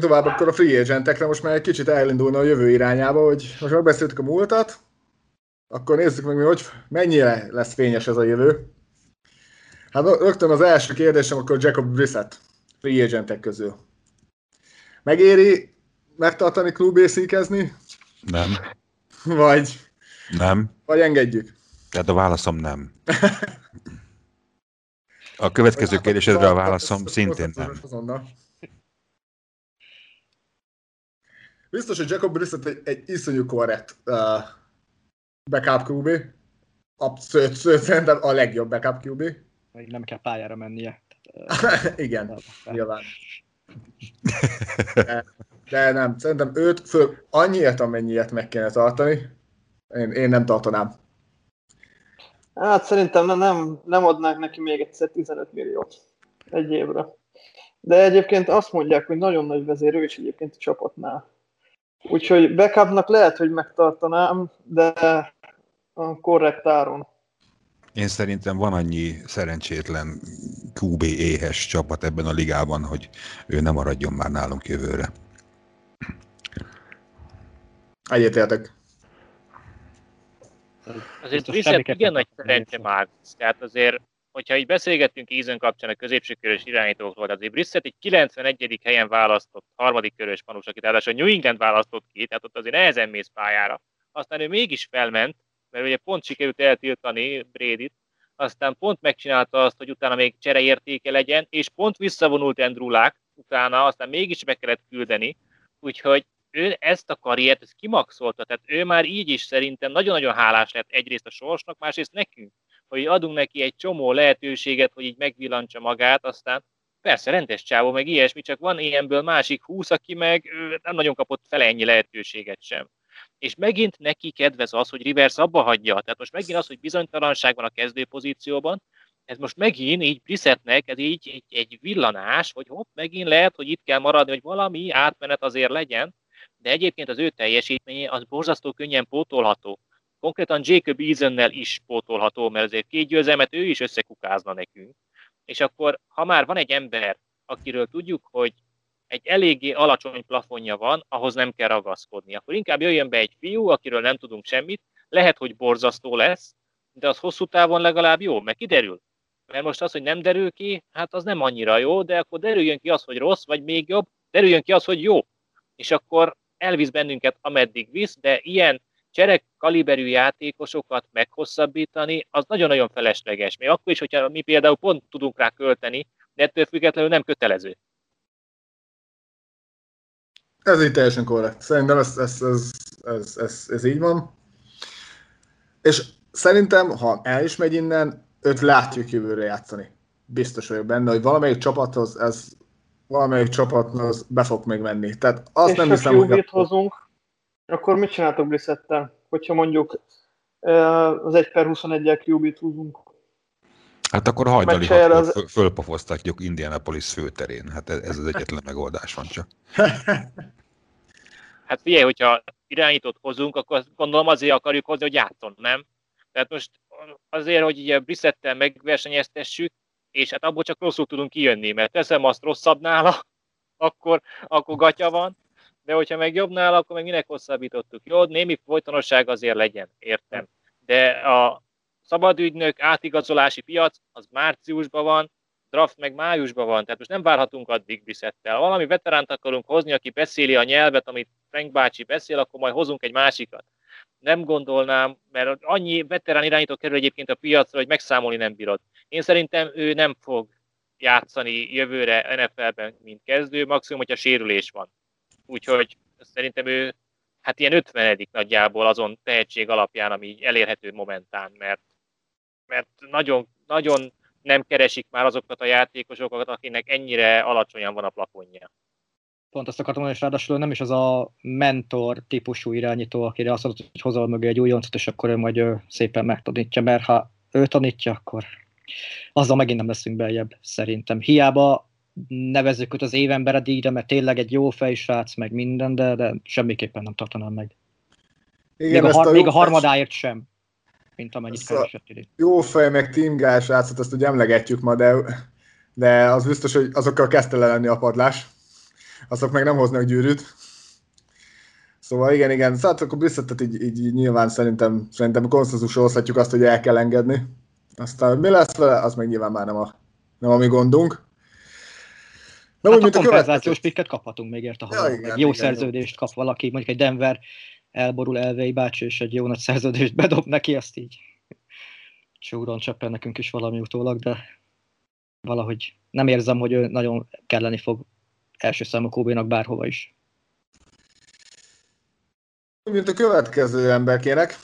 Mehetünk tovább akkor a free agentekre, most már egy kicsit elindulna a jövő irányába, hogy most megbeszéltük a múltat, akkor nézzük meg, hogy mennyire lesz fényes ez a jövő. Hát rögtön az első kérdésem akkor Jacob Brissett free agentek közül. Megéri megtartani klubészíkezni? Nem. Vagy? Nem. Vagy engedjük? Tehát a válaszom nem. A következő kérdésedre a válaszom szintén nem. Biztos, hogy Jacob Brissett egy, egy iszonyú korrekt uh, backup QB. Abszolút, szerintem a legjobb backup QB. Még nem kell pályára mennie. Igen, nyilván. De, de nem, szerintem őt föl annyiért, amennyiért meg kéne tartani. Én, én nem tartanám. Hát szerintem nem, nem, nem adnák neki még egyszer 15 milliót egy évre. De egyébként azt mondják, hogy nagyon nagy vezér ő is egyébként a csapatnál. Úgyhogy backupnak lehet, hogy megtartanám, de a korrekt áron. Én szerintem van annyi szerencsétlen QB éhes csapat ebben a ligában, hogy ő nem maradjon már nálunk jövőre. Egyetértek. Azért Brissett igen nagy szerencse már. Tehát azért, hogyha így beszélgettünk Eason kapcsán a középső körös irányítókról, azért Brissett egy 91. helyen választott harmadik körös panus, akit ráadásul New England választott ki, tehát ott azért nehezen mész pályára. Aztán ő mégis felment, mert ugye pont sikerült eltiltani Brady-t, aztán pont megcsinálta azt, hogy utána még csereértéke legyen, és pont visszavonult Andrew Luck, utána aztán mégis meg kellett küldeni, úgyhogy ő ezt a karriert, ezt kimaxolta, tehát ő már így is szerintem nagyon-nagyon hálás lett egyrészt a sorsnak, másrészt nekünk, hogy adunk neki egy csomó lehetőséget, hogy így megvillantsa magát, aztán persze rendes csávó, meg ilyesmi, csak van ilyenből másik húsz, aki meg nem nagyon kapott fele ennyi lehetőséget sem. És megint neki kedvez az, hogy Rivers abba hagyja. Tehát most megint az, hogy bizonytalanság van a kezdő pozícióban, ez most megint így Brissettnek, ez így egy, egy villanás, hogy hopp, megint lehet, hogy itt kell maradni, hogy valami átmenet azért legyen, de egyébként az ő teljesítménye az borzasztó könnyen pótolható. Konkrétan Jacob Easonnel is pótolható, mert azért két győzelmet ő is összekukázna nekünk. És akkor, ha már van egy ember, akiről tudjuk, hogy egy eléggé alacsony plafonja van, ahhoz nem kell ragaszkodni. Akkor inkább jöjjön be egy fiú, akiről nem tudunk semmit, lehet, hogy borzasztó lesz, de az hosszú távon legalább jó, meg kiderül. Mert most az, hogy nem derül ki, hát az nem annyira jó, de akkor derüljön ki az, hogy rossz, vagy még jobb, derüljön ki az, hogy jó. És akkor elvisz bennünket, ameddig visz, de ilyen cserek kaliberű játékosokat meghosszabbítani, az nagyon-nagyon felesleges. Még akkor is, hogyha mi például pont tudunk rá költeni, de ettől függetlenül nem kötelező. Ez így teljesen korrekt. Szerintem ez, ez, ez, ez, ez, ez így van. És szerintem, ha el is megy innen, őt látjuk jövőre játszani. Biztos vagyok benne, hogy valamelyik csapathoz ez valamelyik csapathoz be fog még menni. Tehát azt és nem hiszem, hogy... Hozunk, akkor mit csináltok Brissettel? Hogyha mondjuk az 1 per 21-el QB-t húzunk. Hát akkor hajnali az... fölpofoztatjuk Indianapolis főterén. Hát ez az egyetlen megoldás van csak. Hát figyelj, hogyha irányítót hozunk, akkor gondolom azért akarjuk hozni, hogy játszon, nem? Tehát most azért, hogy ugye Brissettel megversenyeztessük, és hát abból csak rosszul tudunk kijönni, mert teszem azt rosszabb nála, akkor, akkor gatya van, de hogyha meg jobb nála, akkor meg minek hosszabbítottuk. Jó, némi folytonosság azért legyen, értem. De a szabadügynök átigazolási piac az márciusban van, draft meg májusban van, tehát most nem várhatunk addig Brissettel. Valami veteránt akarunk hozni, aki beszéli a nyelvet, amit Frank bácsi beszél, akkor majd hozunk egy másikat. Nem gondolnám, mert annyi veterán irányító kerül egyébként a piacra, hogy megszámolni nem bírod. Én szerintem ő nem fog játszani jövőre NFL-ben, mint kezdő, maximum, hogyha sérülés van. Úgyhogy szerintem ő hát ilyen 50 nagyjából azon tehetség alapján, ami elérhető momentán, mert, mert nagyon, nagyon nem keresik már azokat a játékosokat, akinek ennyire alacsonyan van a plafonja. Pont ezt akartam mondani, és ráadásul nem is az a mentor típusú irányító, akire azt mondod, hogy hozol mögé egy újoncot, és akkor ő majd szépen megtanítja, mert ha ő tanítja, akkor azzal megint nem leszünk beljebb, szerintem. Hiába nevezzük őt az évembere díjra, mert tényleg egy jó fejsrác, meg minden, de, de semmiképpen nem tartanám meg. Igen, még, a, har- a még a harmadáért sem, mint amennyit keresett idén. Jó fej, meg teamgás srácot, azt ugye emlegetjük ma, de, de az biztos, hogy azokkal kezdte le lenni a padlás. azok meg nem hoznak gyűrűt. Szóval igen, igen, szóval akkor Brissettet így, így, így nyilván szerintem, szerintem konszenzusra hozhatjuk azt, hogy el kell engedni. Aztán mi lesz vele, az meg nyilván már nem a, nem a mi gondunk. Na, hát a mint a kompenzációs pikket kaphatunk még érte, ha ja, igen, jó igen, szerződést kap valaki, mondjuk egy Denver elborul Elvei bácsi, és egy jó nagy szerződést bedob neki, azt így csúron csöppen nekünk is valami utólag, de valahogy nem érzem, hogy ő nagyon kelleni fog első számú Kobe-nak bárhova is. Mint a következő ember kérek,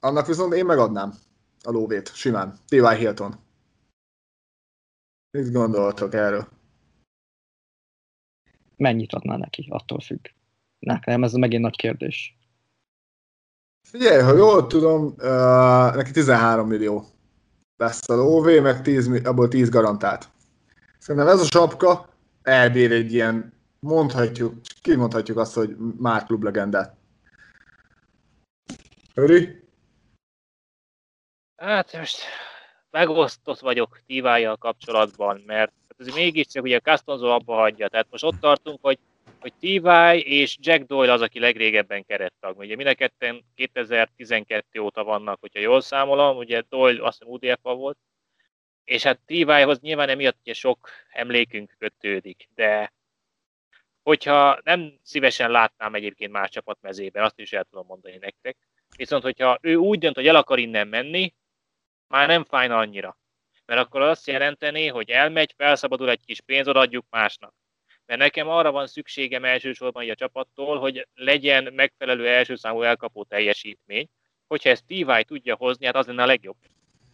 annak viszont én megadnám a lóvét, simán. T.Y. Hilton. Mit gondoltok erről? Mennyit adná neki? Attól függ. Nekem ez megint nagy kérdés. Figyelj, ha jól tudom, uh, neki 13 millió lesz a lóvé, meg 10, abból 10 garantált. Szerintem ez a sapka elbír egy ilyen, mondhatjuk, kimondhatjuk azt, hogy már klublegendát. Öri? Hát most megosztott vagyok Tivájjal kapcsolatban, mert ez mégiscsak ugye Castonzo abba hagyja, tehát most ott tartunk, hogy hogy T.Y. és Jack Doyle az, aki legrégebben kerettag. Ugye mind a ketten 2012 óta vannak, hogyha jól számolom, ugye Doyle azt hiszem udf volt, és hát T.Y.hoz nyilván emiatt ugye sok emlékünk kötődik, de hogyha nem szívesen látnám egyébként más csapat mezében, azt is el tudom mondani nektek, viszont hogyha ő úgy dönt, hogy el akar innen menni, már nem fájna annyira. Mert akkor azt jelenteni, hogy elmegy, felszabadul egy kis pénz, odaadjuk másnak mert nekem arra van szükségem elsősorban a csapattól, hogy legyen megfelelő első számú elkapó teljesítmény. Hogyha ezt TY tudja hozni, hát az lenne a legjobb.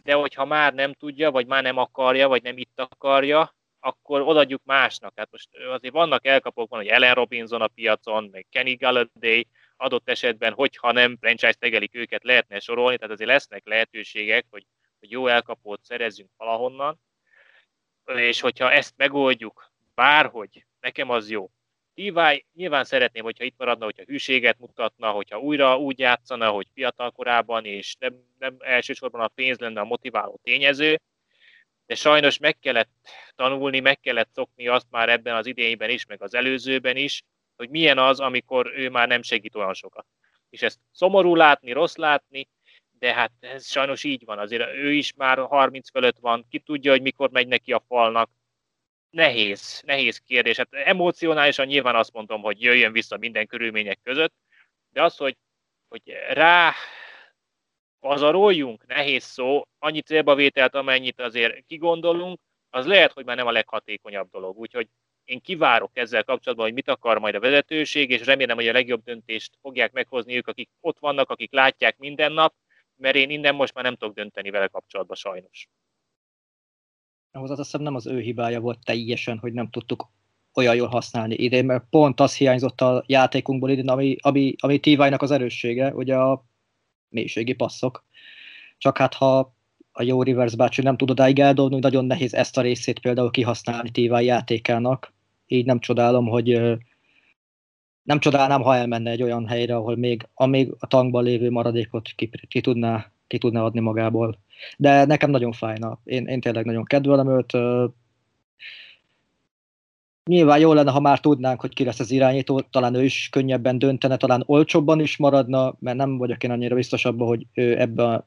De hogyha már nem tudja, vagy már nem akarja, vagy nem itt akarja, akkor odaadjuk másnak. Hát most azért vannak elkapók, van, hogy Ellen Robinson a piacon, meg Kenny Galladay, adott esetben, hogyha nem franchise tegelik őket, lehetne sorolni, tehát azért lesznek lehetőségek, hogy, hogy jó elkapót szerezzünk valahonnan, és hogyha ezt megoldjuk bárhogy, nekem az jó. Levi nyilván szeretném, hogyha itt maradna, hogyha hűséget mutatna, hogyha újra úgy játszana, hogy fiatal korában, és nem, nem elsősorban a pénz lenne a motiváló tényező, de sajnos meg kellett tanulni, meg kellett szokni azt már ebben az idényben is, meg az előzőben is, hogy milyen az, amikor ő már nem segít olyan sokat. És ezt szomorú látni, rossz látni, de hát ez sajnos így van. Azért ő is már 30 fölött van, ki tudja, hogy mikor megy neki a falnak, nehéz, nehéz kérdés. Hát emocionálisan nyilván azt mondom, hogy jöjjön vissza minden körülmények között, de az, hogy, hogy rá pazaroljunk, nehéz szó, annyi célbavételt, amennyit azért kigondolunk, az lehet, hogy már nem a leghatékonyabb dolog. Úgyhogy én kivárok ezzel kapcsolatban, hogy mit akar majd a vezetőség, és remélem, hogy a legjobb döntést fogják meghozni ők, akik ott vannak, akik látják minden nap, mert én innen most már nem tudok dönteni vele kapcsolatban sajnos ahhoz azt hiszem nem az ő hibája volt teljesen, hogy nem tudtuk olyan jól használni idén, mert pont az hiányzott a játékunkból idén, ami, ami, ami Tivájnak az erőssége, ugye a mélységi passzok. Csak hát ha a jó Rivers bácsi nem tud odáig eldobni, nagyon nehéz ezt a részét például kihasználni Tiváj játékának. Így nem csodálom, hogy nem csodálnám, ha elmenne egy olyan helyre, ahol még, amíg a tankban lévő maradékot ki, ki, tudná, ki tudná adni magából de nekem nagyon fájna. Én, én tényleg nagyon kedvelem őt. Nyilván jó lenne, ha már tudnánk, hogy ki lesz az irányító, talán ő is könnyebben döntene, talán olcsóbban is maradna, mert nem vagyok én annyira biztos abban, hogy ő ebben,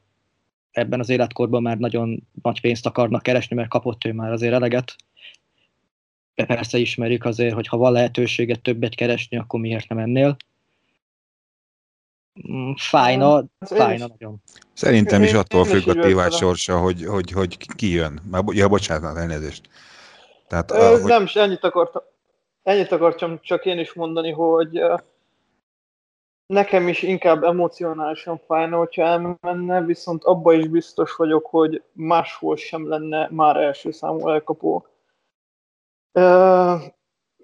ebben az életkorban már nagyon nagy pénzt akarnak keresni, mert kapott ő már azért eleget. De persze ismerjük azért, hogy ha van lehetőséget többet keresni, akkor miért nem ennél. Mm, fájna, hát fájna nagyon. Szerintem is attól függ a tévágy sorsa, hogy, hogy, hogy ki jön. Ja, bocsánat, elnézést. Tehát, Ö, hogy... Nem, ennyit akartam, ennyit akartam csak én is mondani, hogy nekem is inkább emocionálisan fájna, hogyha elmenne, viszont abba is biztos vagyok, hogy máshol sem lenne már első számú elkapó.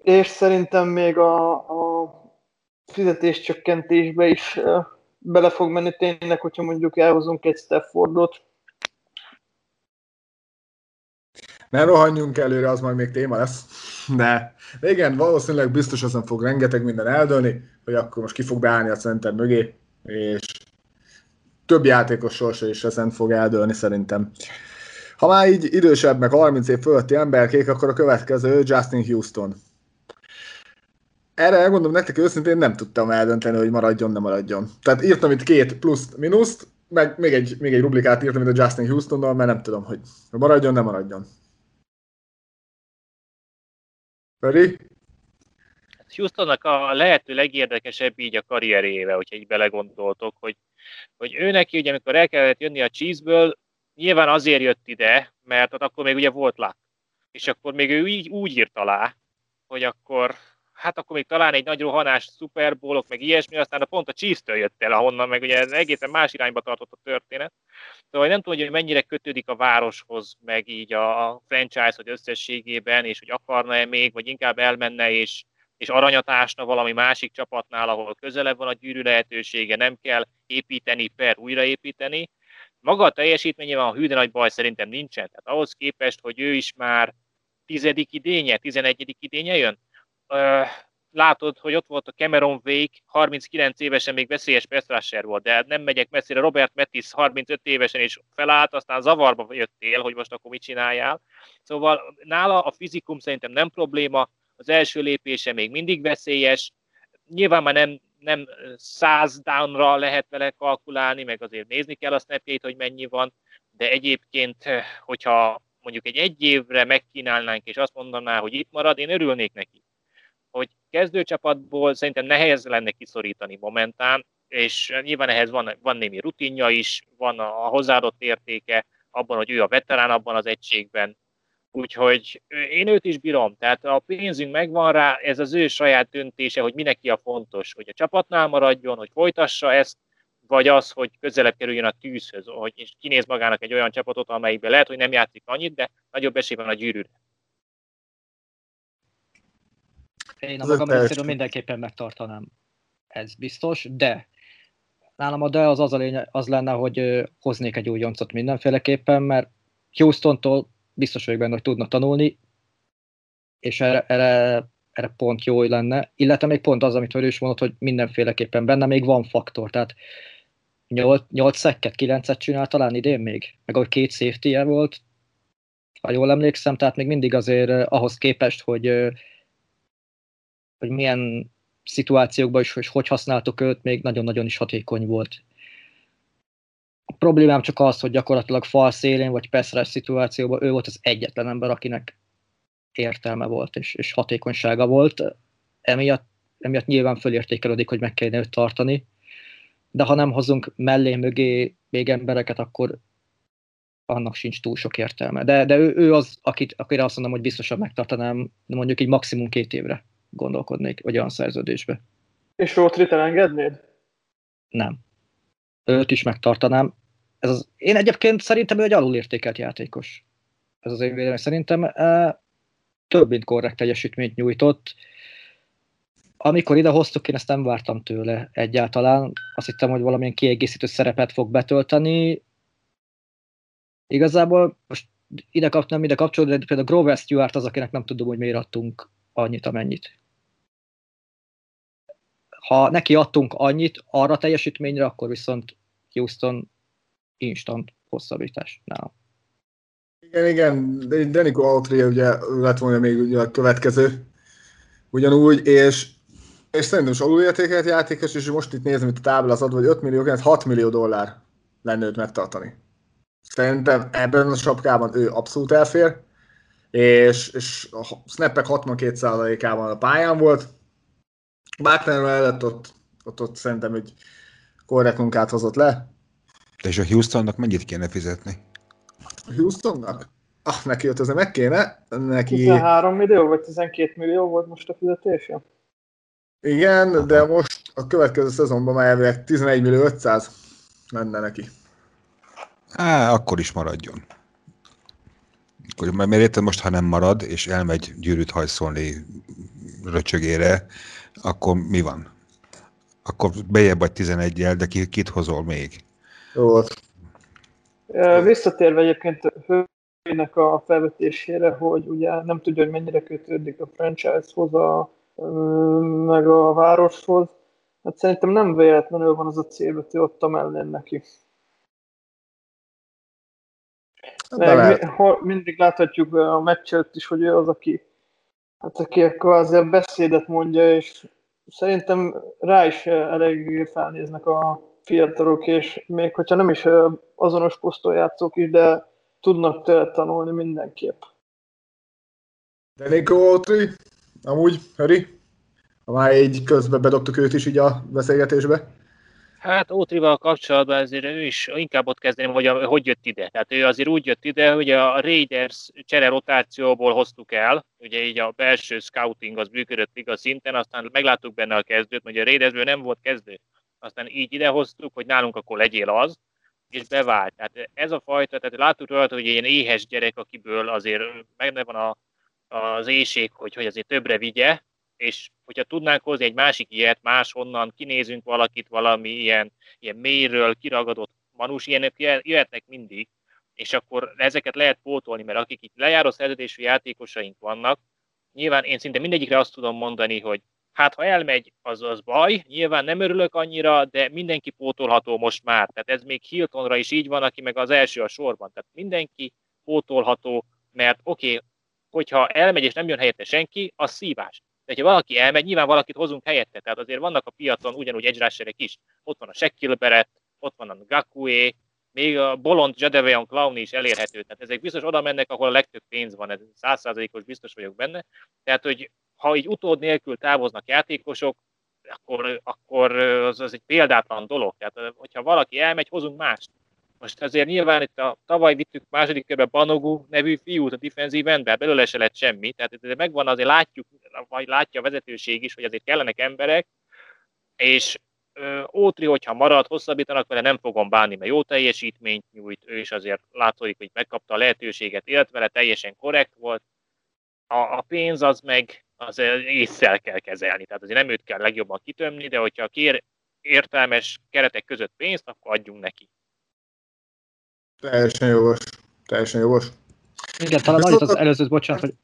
És szerintem még a, a fizetéscsökkentésbe is bele fog menni tényleg, hogyha mondjuk elhozunk egy Staffordot. Ne rohanjunk előre, az majd még téma lesz. De, de igen, valószínűleg biztos azon fog rengeteg minden eldőlni, hogy akkor most ki fog beállni a center mögé, és több játékos sorsa is ezen fog eldőlni szerintem. Ha már így idősebb, meg 30 év fölötti emberkék, akkor a következő Justin Houston. erre elmondom nektek őszintén, nem tudtam eldönteni, hogy maradjon, nem maradjon. Tehát írtam itt két pluszt, minuszt, meg még egy, még egy rublikát írtam itt a Justin Houstonnal, mert nem tudom, hogy maradjon, nem maradjon. Feri? Houstonnak a lehető legérdekesebb így a karrierjével, hogyha így belegondoltok, hogy, hogy ő neki ugye, amikor el kellett jönni a Cheeseből, nyilván azért jött ide, mert ott akkor még ugye volt luck. És akkor még ő így, úgy írt alá, hogy akkor hát akkor még talán egy nagy rohanás, Super Bowlok, meg ilyesmi, aztán a pont a Chiefs-től jött el, ahonnan meg ugye egészen más irányba tartott a történet. Szóval nem tudom, hogy mennyire kötődik a városhoz, meg így a franchise, hogy összességében, és hogy akarna-e még, vagy inkább elmenne, és, és aranyatásna valami másik csapatnál, ahol közelebb van a gyűrű lehetősége, nem kell építeni per újraépíteni. Maga a teljesítményében a hűde nagy baj szerintem nincsen. Tehát ahhoz képest, hogy ő is már tizedik idénye, tizenegyedik idénye jön, látod, hogy ott volt a Cameron Wake, 39 évesen még veszélyes pass volt, de nem megyek messzire, Robert Metis 35 évesen is felállt, aztán zavarba jöttél, hogy most akkor mit csináljál. Szóval nála a fizikum szerintem nem probléma, az első lépése még mindig veszélyes, nyilván már nem, nem száz downra lehet vele kalkulálni, meg azért nézni kell a snapjét, hogy mennyi van, de egyébként, hogyha mondjuk egy egy évre megkínálnánk, és azt mondaná, hogy itt marad, én örülnék neki. Hogy kezdőcsapatból szerintem nehéz lenne kiszorítani momentán, és nyilván ehhez van, van némi rutinja is, van a hozzáadott értéke abban, hogy ő a veterán abban az egységben, Úgyhogy én őt is bírom, tehát a pénzünk megvan rá, ez az ő saját döntése, hogy mindenki a fontos, hogy a csapatnál maradjon, hogy folytassa ezt, vagy az, hogy közelebb kerüljön a tűzhöz, hogy kinéz magának egy olyan csapatot, amelyikben lehet, hogy nem játszik annyit, de nagyobb esély van a gyűrűre. Én a magam részéről mindenképpen megtartanám. Ez biztos, de nálam a de az az, a lényeg, az lenne, hogy hoznék egy újoncot mindenféleképpen, mert Houston-tól biztos vagyok benne, hogy tudna tanulni, és erre, erre, erre pont jó lenne. Illetve még pont az, amit ő is mondott, hogy mindenféleképpen benne még van faktor, tehát 8, 8 szekket, 9-et csinál talán idén még, meg ahogy két safety volt, ha jól emlékszem, tehát még mindig azért ahhoz képest, hogy hogy milyen szituációkban is, hogy hogy használtok őt, még nagyon-nagyon is hatékony volt. A problémám csak az, hogy gyakorlatilag fal szélén, vagy pass szituációban ő volt az egyetlen ember, akinek értelme volt, és, és hatékonysága volt. Emiatt, emiatt nyilván fölértékelődik, hogy meg kellene őt tartani, de ha nem hozunk mellé mögé még embereket, akkor annak sincs túl sok értelme. De, de ő, ő az, akit, akire azt mondom, hogy biztosan megtartanám, mondjuk egy maximum két évre gondolkodnék, vagy olyan szerződésbe. És Rótrit elengednéd? Nem. Őt is megtartanám. Ez az, én egyébként szerintem ő egy alulértékelt játékos. Ez az én vélemény. Szerintem e, több mint korrekt teljesítményt nyújtott. Amikor ide hoztuk, én ezt nem vártam tőle egyáltalán. Azt hittem, hogy valamilyen kiegészítő szerepet fog betölteni. Igazából most ide kap, ide kapcsolódni, de például Grover Stewart az, akinek nem tudom, hogy miért adtunk annyit, amennyit ha neki adtunk annyit arra teljesítményre, akkor viszont Houston instant hosszabbítás nálam. Igen, igen, de Denico Autry ugye lett volna még ugye a következő ugyanúgy, és, és szerintem is alulértékelt játékos, és most itt nézem, itt a tábla az adva, hogy 5 millió, 6 millió dollár lenne őt megtartani. Szerintem ebben a sapkában ő abszolút elfér, és, és a snappek 62%-ában a pályán volt, Wagner mellett ott, ott, ott szerintem hogy korrekt munkát hozott le. De és a Houstonnak mennyit kéne fizetni? A Houstonnak? Ah, neki ott azért meg kéne. Neki... 13 millió vagy 12 millió volt most a fizetése? Igen, de most a következő szezonban már elvileg 11 millió 500 menne neki. Á, akkor is maradjon. Akkor, mert érted most, ha nem marad, és elmegy gyűrűt hajszolni röcsögére, akkor mi van? Akkor bejebb vagy 11-jel, de kit hozol még? Jó. Visszatérve egyébként Hőnek a felvetésére, hogy ugye nem tudja, hogy mennyire kötődik a franchise-hoz, a, meg a városhoz. Hát szerintem nem véletlenül van az a célbetű ott a mellén neki. Meg, mi, mindig láthatjuk a meccset is, hogy ő az, aki Hát aki akkor azért beszédet mondja, és szerintem rá is elég felnéznek a fiatalok, és még hogyha nem is azonos poszton játszók is, de tudnak tőle tanulni mindenképp. De Nico amúgy, Harry? Ha már így közben bedobtuk őt is így a beszélgetésbe. Hát Ótrival kapcsolatban azért ő is inkább ott kezdeném, hogy a, hogy jött ide. Tehát ő azért úgy jött ide, hogy a Raiders csere rotációból hoztuk el, ugye így a belső scouting az működött igaz szinten, aztán megláttuk benne a kezdőt, hogy a Raidersből nem volt kezdő. Aztán így idehoztuk, hogy nálunk akkor legyél az, és bevált. Tehát ez a fajta, tehát láttuk rajta, hogy ilyen éhes gyerek, akiből azért meg van a, az éjség, hogy, hogy azért többre vigye, és hogyha tudnánk hozni egy másik ilyet, máshonnan kinézünk valakit valami ilyen, ilyen mélyről kiragadott manus, ilyenek jöhetnek mindig, és akkor ezeket lehet pótolni, mert akik itt lejáró szerződésű játékosaink vannak, nyilván én szinte mindegyikre azt tudom mondani, hogy hát ha elmegy, az az baj, nyilván nem örülök annyira, de mindenki pótolható most már. Tehát ez még Hiltonra is így van, aki meg az első a sorban. Tehát mindenki pótolható, mert oké, okay, hogyha elmegy és nem jön helyette senki, az szívás. De ha valaki elmegy, nyilván valakit hozunk helyette. Tehát azért vannak a piacon ugyanúgy egy is. Ott van a Shekil Beret, ott van a Gakue, még a bolond Jadeveon Clown is elérhető. Tehát ezek biztos oda mennek, ahol a legtöbb pénz van, ez százszázalékos biztos vagyok benne. Tehát, hogy ha így utód nélkül távoznak játékosok, akkor, akkor az, az egy példátlan dolog. Tehát, hogyha valaki elmegy, hozunk mást. Most azért nyilván itt a tavaly vittük második körbe Banogu nevű fiút a defensív ember, belőle se lett semmi, tehát ez megvan, azért látjuk, vagy látja a vezetőség is, hogy azért kellenek emberek, és Ótri, hogyha marad, hosszabbítanak vele, nem fogom bánni, mert jó teljesítményt nyújt, ő is azért látszik, hogy megkapta a lehetőséget, élt vele, teljesen korrekt volt. A, a pénz az meg az észszel kell kezelni, tehát azért nem őt kell legjobban kitömni, de hogyha kér értelmes keretek között pénzt, akkor adjunk neki. Teljesen jogos. Teljesen jogos. Igen, talán annyit az előző, bocsánat, hogy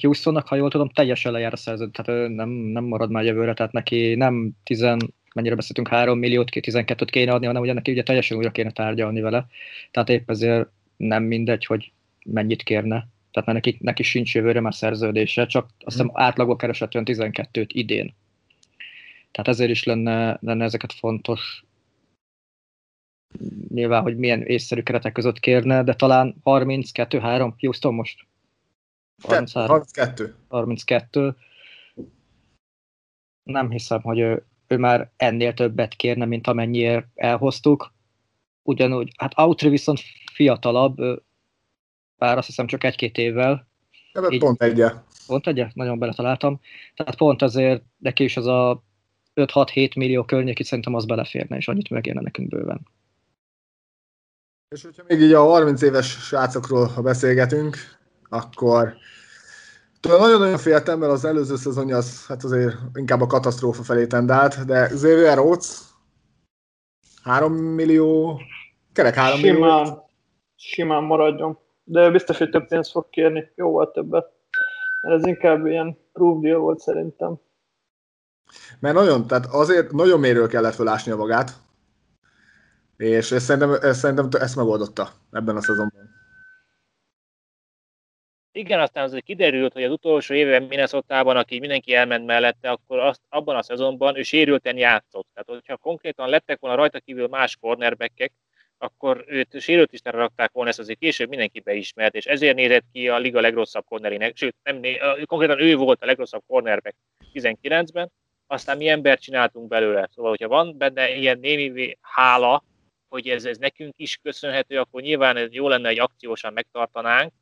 Houstonnak, ha jól tudom, teljesen lejár a szerződés, tehát ő nem, nem marad már jövőre, tehát neki nem 10, mennyire beszéltünk, 3 milliót, 12-t kéne adni, hanem ugye neki ugye teljesen újra kéne tárgyalni vele. Tehát épp ezért nem mindegy, hogy mennyit kérne. Tehát neki, neki sincs jövőre már szerződése, csak azt hiszem átlagban keresett olyan 12-t idén. Tehát ezért is lenne, lenne ezeket fontos nyilván, hogy milyen észszerű keretek között kérne, de talán 32-3 Houston most? 33, 32. 32. Nem hiszem, hogy ő, ő már ennél többet kérne, mint amennyiért elhoztuk. Ugyanúgy, hát Autry viszont fiatalabb, bár azt hiszem csak egy-két évvel. Ja, így, pont egy Pont egy Nagyon beletaláltam. Tehát pont azért neki is az a 5-6-7 millió környékét szerintem az beleférne, és annyit megérne nekünk bőven. És hogyha még így a 30 éves srácokról beszélgetünk, akkor nagyon-nagyon féltem, mert az előző szezonja az hát azért inkább a katasztrófa felé tendált, de Xavier Rhodes 3 millió, kerek 3 simán, millió. Simán maradjon, de biztos, hogy több pénzt fog kérni, jóval többet. Mert ez inkább ilyen proof deal volt szerintem. Mert nagyon, tehát azért nagyon méről kellett felásni a magát, és ezt szerintem, ezt, szerintem ezt megoldotta ebben a szezonban. Igen, aztán azért kiderült, hogy az utolsó évben Minnesota-ban, aki mindenki elment mellette, akkor azt, abban a szezonban ő sérülten játszott. Tehát, hogyha konkrétan lettek volna rajta kívül más cornerbackek, akkor őt sérült is rakták volna, ezt azért később mindenki beismert, és ezért nézett ki a liga legrosszabb cornerének, sőt, nem, konkrétan ő volt a legrosszabb cornerback 19-ben, aztán mi embert csináltunk belőle. Szóval, hogyha van benne ilyen némi hála, hogy ez, ez nekünk is köszönhető, akkor nyilván ez jó lenne, hogy akciósan megtartanánk,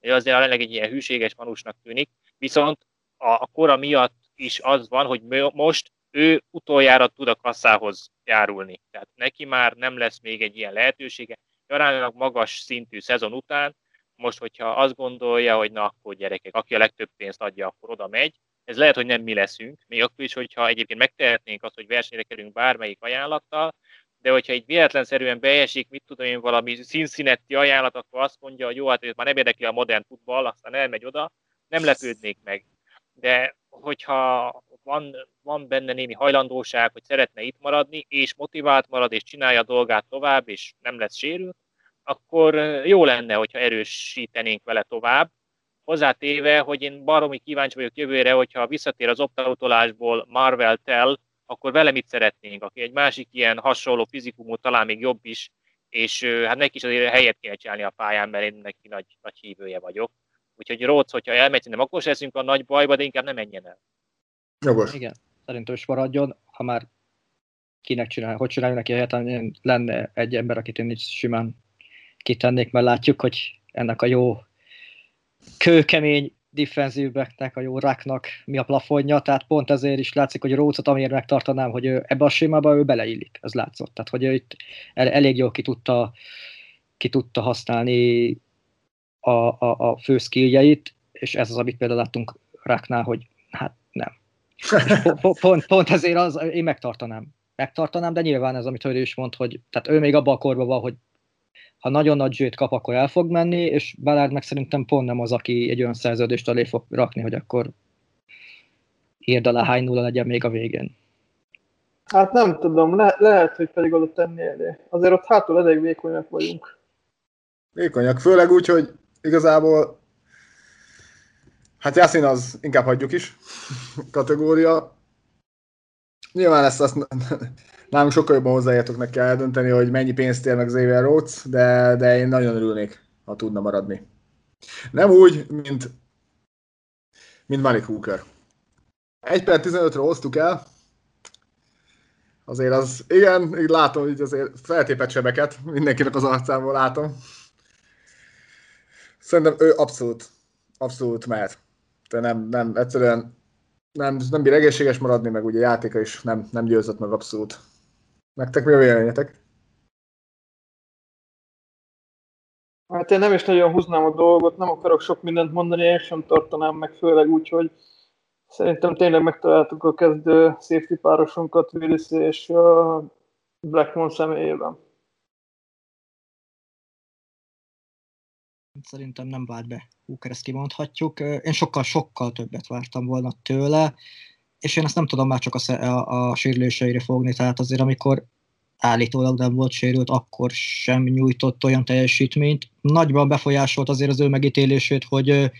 de azért jelenleg egy ilyen hűséges manusnak tűnik, viszont a, a kora miatt is az van, hogy most ő utoljára tud a kasszához járulni. Tehát neki már nem lesz még egy ilyen lehetősége. Aránylag magas szintű szezon után, most, hogyha azt gondolja, hogy na akkor gyerekek, aki a legtöbb pénzt adja, akkor oda megy. Ez lehet, hogy nem mi leszünk, még akkor is, hogyha egyébként megtehetnénk azt, hogy versenyre kerülünk bármelyik ajánlattal, de hogyha egy véletlenszerűen beesik, mit tudom én, valami színszinetti ajánlat, akkor azt mondja, hogy jó, hát ez már nem érdekli a modern futball, aztán elmegy oda, nem lepődnék meg. De hogyha van, van benne némi hajlandóság, hogy szeretne itt maradni, és motivált marad, és csinálja a dolgát tovább, és nem lesz sérült, akkor jó lenne, hogyha erősítenénk vele tovább. hozzátéve, hogy én baromi kíváncsi vagyok jövőre, hogyha visszatér az optautolásból Marvel Tell, akkor vele mit szeretnénk, aki egy másik ilyen hasonló fizikumú, talán még jobb is, és hát neki is azért helyet kéne csinálni a pályán, mert én neki nagy, nagy hívője vagyok. Úgyhogy Róc, hogyha elmegy, nem akkor se leszünk a nagy bajba, de inkább nem menjen el. Jogos. Igen, szerintem is maradjon, ha már kinek csinál, hogy csináljuk neki helyet, lenne egy ember, akit én is simán kitennék, mert látjuk, hogy ennek a jó kőkemény defenzíveknek, a jó raknak mi a plafonja, tehát pont ezért is látszik, hogy Rócot amiért megtartanám, hogy ő ebbe a sémába ő beleillik, ez látszott. Tehát, hogy ő itt elég jól ki tudta, ki tudta használni a, a, a fő skilljeit, és ez az, amit például láttunk Ráknál, hogy hát nem. pont, pont, pont ezért az, én megtartanám. Megtartanám, de nyilván ez, amit ő is mond, hogy tehát ő még abban a korban van, hogy ha nagyon nagy zsőt kap, akkor el fog menni, és Ballard meg szerintem pont nem az, aki egy olyan szerződést alé fog rakni, hogy akkor írd alá hány nulla legyen még a végén. Hát nem tudom, le- lehet, hogy pedig oda tenni elé. Azért ott hátul elég vékonyak vagyunk. Vékonyak, főleg úgy, hogy igazából hát Jászin az inkább hagyjuk is kategória. Nyilván ezt azt nálunk sokkal jobban hozzáértok meg eldönteni, hogy mennyi pénzt ér meg Xavier Rhodes, de, de én nagyon örülnék, ha tudna maradni. Nem úgy, mint, mint Malik Hooker. 1 per 15-ről hoztuk el, azért az, igen, így látom, hogy azért feltépett sebeket, mindenkinek az arcából látom. Szerintem ő abszolút, abszolút mehet. De nem, nem, egyszerűen nem, nem bír egészséges maradni, meg ugye játéka is nem, nem győzött meg abszolút. Nektek mi a véleményetek? Hát én nem is nagyon húznám a dolgot, nem akarok sok mindent mondani, én sem tartanám meg, főleg úgy, hogy szerintem tényleg megtaláltuk a kezdő safety párosunkat Willis és uh, Blackmon személyében. Szerintem nem vált be Hooker, ezt kimondhatjuk. Én sokkal-sokkal többet vártam volna tőle és én ezt nem tudom már csak a, a, a sérüléseire fogni, tehát azért amikor állítólag nem volt sérült, akkor sem nyújtott olyan teljesítményt. Nagyban befolyásolt azért az ő megítélését, hogy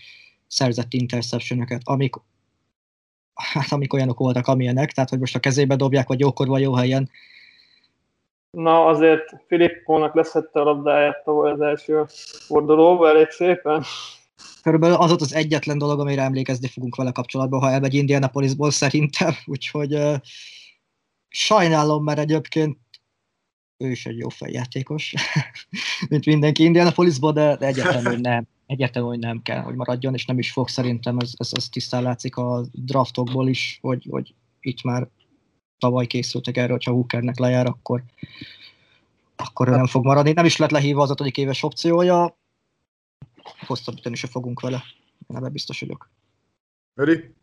szerzett interceptioneket, amik, hát amik olyanok voltak, amilyenek, tehát hogy most a kezébe dobják, vagy jókor vagy jó helyen. Na azért Filippónak leszette a labdáját az első fordulóban elég szépen. Körülbelül az ott az egyetlen dolog, amire emlékezni fogunk vele kapcsolatban, ha elmegy Indianapolisból szerintem, úgyhogy uh, sajnálom, mert egyébként ő is egy jó feljátékos, mint mindenki Indianapolisból, de, de egyetlenül nem. Egyetlenül nem kell, hogy maradjon, és nem is fog szerintem, ez, ez, ez tisztán látszik a draftokból is, hogy, hogy itt már tavaly készültek erre, hogyha Hookernek lejár, akkor, akkor ő nem fog maradni. Nem is lett lehívva az ötödik éves opciója, hosszabbítani se fogunk vele. Én ebben biztos vagyok. Öri?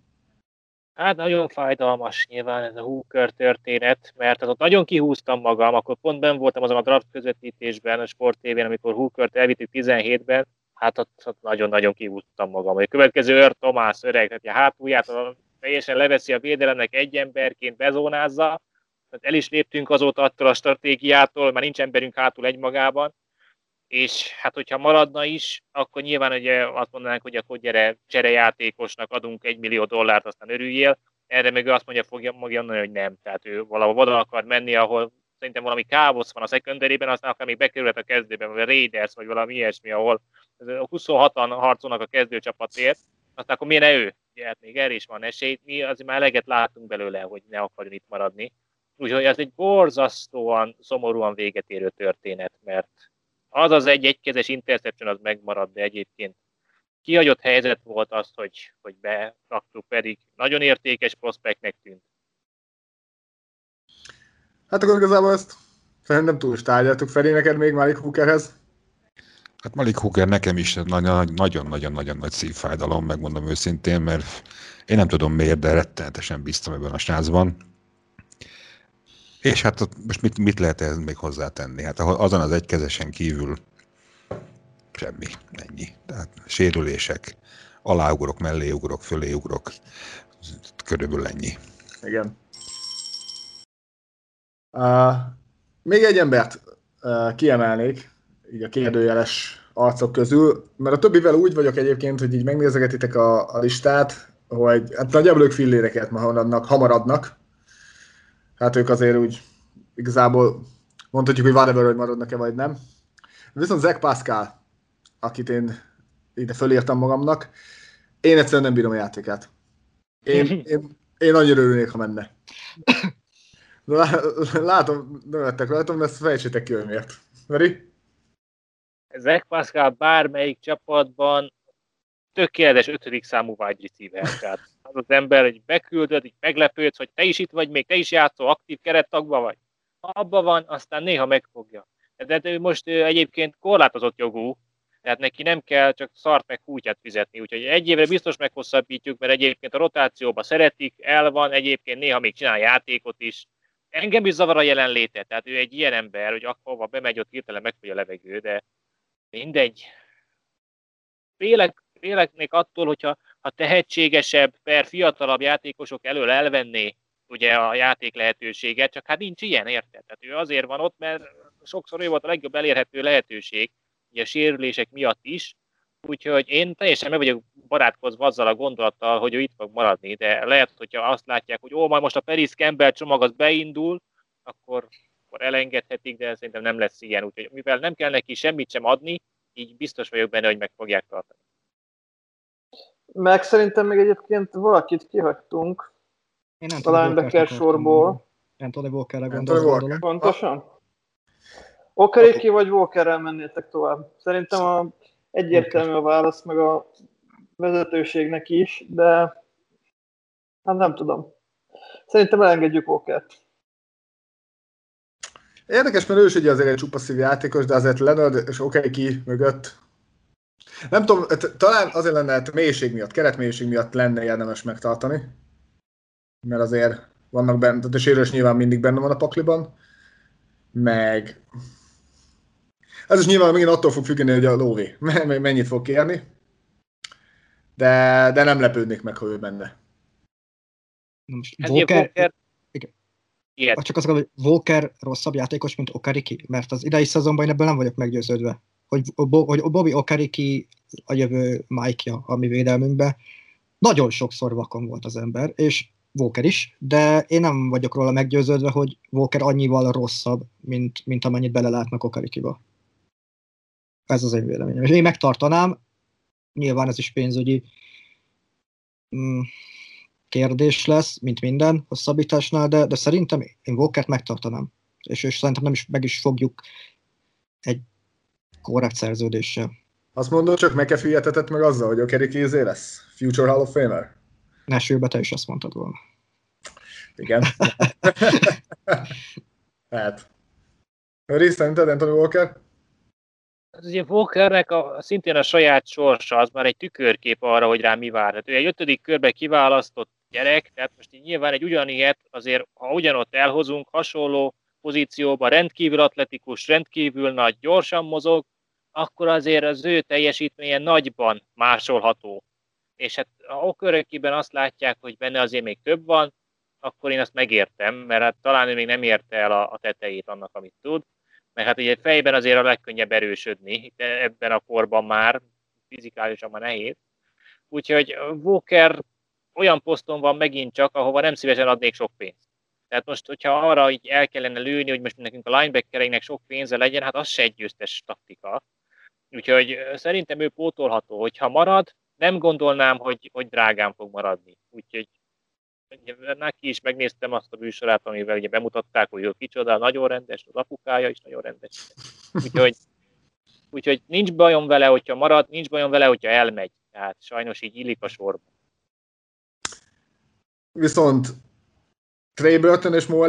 Hát nagyon fájdalmas nyilván ez a Hooker történet, mert az ott nagyon kihúztam magam, akkor pont ben voltam azon a draft közvetítésben, a Sport TV-n, amikor Hookert elvittük 17-ben, hát ott, ott nagyon-nagyon kihúztam magam. A következő őr Tomás öreg, tehát a hátulját teljesen leveszi a védelemnek egy emberként, bezónázza, tehát el is léptünk azóta attól a stratégiától, mert nincs emberünk hátul egymagában, és hát hogyha maradna is, akkor nyilván ugye azt mondanánk, hogy akkor gyere, cserejátékosnak adunk egy millió dollárt, aztán örüljél, erre meg ő azt mondja, fogja mondani, hogy nem. Tehát ő valahol oda akar menni, ahol szerintem valami káosz van a szekunderében, aztán akár még bekerülhet a kezdőben, vagy a Raiders, vagy valami ilyesmi, ahol 26-an harcolnak a kezdőcsapatért, aztán akkor miért ne ő? Ugye, hát még erre is van esély, mi azért már eleget látunk belőle, hogy ne akarjon itt maradni. Úgyhogy ez egy borzasztóan, szomorúan véget érő történet, mert az az egy egykezes interception az megmarad, de egyébként kihagyott helyzet volt az, hogy, hogy beraktuk, pedig nagyon értékes prospektnek tűnt. Hát akkor igazából ezt szerintem túl is tárgyaltuk. Feri, neked még Malik Hookerhez? Hát Malik Hooker nekem is nagyon-nagyon-nagyon nagy szívfájdalom, megmondom őszintén, mert én nem tudom miért, de rettenetesen biztam ebben a srácban. És hát most mit, mit lehet ehhez még hozzátenni? Hát azon az egykezesen kívül semmi, ennyi. Tehát sérülések, aláugrok, melléugrok, föléugrok, körülbelül ennyi. Igen. Uh, még egy embert uh, kiemelnék, így a kérdőjeles arcok közül, mert a többivel úgy vagyok egyébként, hogy így megnézegetitek a, a listát, hogy hát nagyjából ők filléreket maradnak, hamaradnak. Hát ők azért úgy igazából mondhatjuk, hogy whatever, hogy maradnak-e vagy nem. Viszont Zach Pascal, akit én ide fölírtam magamnak, én egyszerűen nem bírom a játékát. Én, én, én annyira örülnék, ha menne. Látom, nevettek látom, ezt fejtsétek ki, hogy miért. Meri? Zach Pascal bármelyik csapatban tökéletes ötödik számú wide receiver. Tehát az az ember, hogy beküldöd, így meglepődsz, hogy te is itt vagy, még te is játszol, aktív kerettagban vagy. Abba van, aztán néha megfogja. De ő most egyébként korlátozott jogú, tehát neki nem kell csak szart meg kútyát fizetni, úgyhogy egy évre biztos meghosszabbítjuk, mert egyébként a rotációba szeretik, el van, egyébként néha még csinál játékot is. Engem is zavar a jelenléte, tehát ő egy ilyen ember, hogy akkor bemegy, ott hirtelen megfogy a levegő, de mindegy. Félek, félek még attól, hogyha ha tehetségesebb, per fiatalabb játékosok elől elvenné ugye a játék lehetőséget, csak hát nincs ilyen, érted? Tehát ő azért van ott, mert sokszor ő volt a legjobb elérhető lehetőség, ugye a sérülések miatt is, úgyhogy én teljesen meg vagyok barátkozva azzal a gondolattal, hogy ő itt fog maradni, de lehet, hogyha azt látják, hogy ó, majd most a Peris Campbell csomag az beindul, akkor, akkor elengedhetik, de szerintem nem lesz ilyen, úgyhogy mivel nem kell neki semmit sem adni, így biztos vagyok benne, hogy meg fogják tartani. Meg szerintem még egyébként valakit kihagytunk Én nem a linebacker sorból. Anthony Walkerre gondolom. Pontosan? Okeriki vagy Walkerrel mennétek tovább? Szerintem a, egyértelmű a válasz, meg a vezetőségnek is, de hát nem tudom. Szerintem elengedjük Walkert. Érdekes, mert ő is ugye azért egy csupaszív játékos, de azért Leonard és Okeriki mögött nem tudom, talán azért lenne, hát mélység miatt, keretmélység miatt lenne érdemes megtartani, mert azért vannak benne, tehát a sérülés nyilván mindig benne van a pakliban, meg ez is nyilván megint attól fog függeni, hogy a lóvé mennyit fog kérni, de, de nem lepődnék meg, ha ő benne. Most Walker, Walker... Igen. Csak az, hogy Walker rosszabb játékos, mint Okariki, mert az idei szezonban én ebből nem vagyok meggyőződve, hogy, hogy Bobby Okariki a jövő mike a mi védelmünkbe. Nagyon sokszor vakon volt az ember, és Walker is, de én nem vagyok róla meggyőződve, hogy Walker annyival rosszabb, mint, mint amennyit belelátnak Okarikiba. Ez az én véleményem. És én megtartanám, nyilván ez is pénzügyi mm, kérdés lesz, mint minden hosszabbításnál, de, de szerintem én Walkert megtartanám. És, és szerintem nem is meg is fogjuk egy korrekt szerződéssel. Azt mondod, csak McAfee tetett meg azzal, hogy a Kézé lesz? Future Hall of Famer? Nesőbe te is azt mondtad volna. Igen. hát. Rész szerinted Anthony Walker? Hát ugye Walkernek a, szintén a saját sorsa, az már egy tükörkép arra, hogy rá mi vár. Tehát ő egy ötödik körbe kiválasztott gyerek, tehát most így nyilván egy ugyanilyet azért, ha ugyanott elhozunk, hasonló pozícióba, rendkívül atletikus, rendkívül nagy, gyorsan mozog, akkor azért az ő teljesítménye nagyban másolható. És hát ha okörökiben azt látják, hogy benne azért még több van, akkor én azt megértem, mert hát talán ő még nem érte el a, a tetejét annak, amit tud mert hát ugye fejben azért a legkönnyebb erősödni, de ebben a korban már, fizikálisan már nehéz. Úgyhogy Walker olyan poszton van megint csak, ahova nem szívesen adnék sok pénzt. Tehát most, hogyha arra így el kellene lőni, hogy most nekünk a linebackereinek sok pénze legyen, hát az se egy győztes taktika. Úgyhogy szerintem ő pótolható. Hogyha marad, nem gondolnám, hogy, hogy drágán fog maradni. Úgyhogy neki is megnéztem azt a műsorát, amivel ugye bemutatták, hogy ő kicsoda, nagyon rendes, az apukája is nagyon rendes. Úgyhogy, úgyhogy nincs bajom vele, hogyha marad, nincs bajom vele, hogyha elmegy. Tehát sajnos így illik a sorba. Viszont Trey Burton és Mo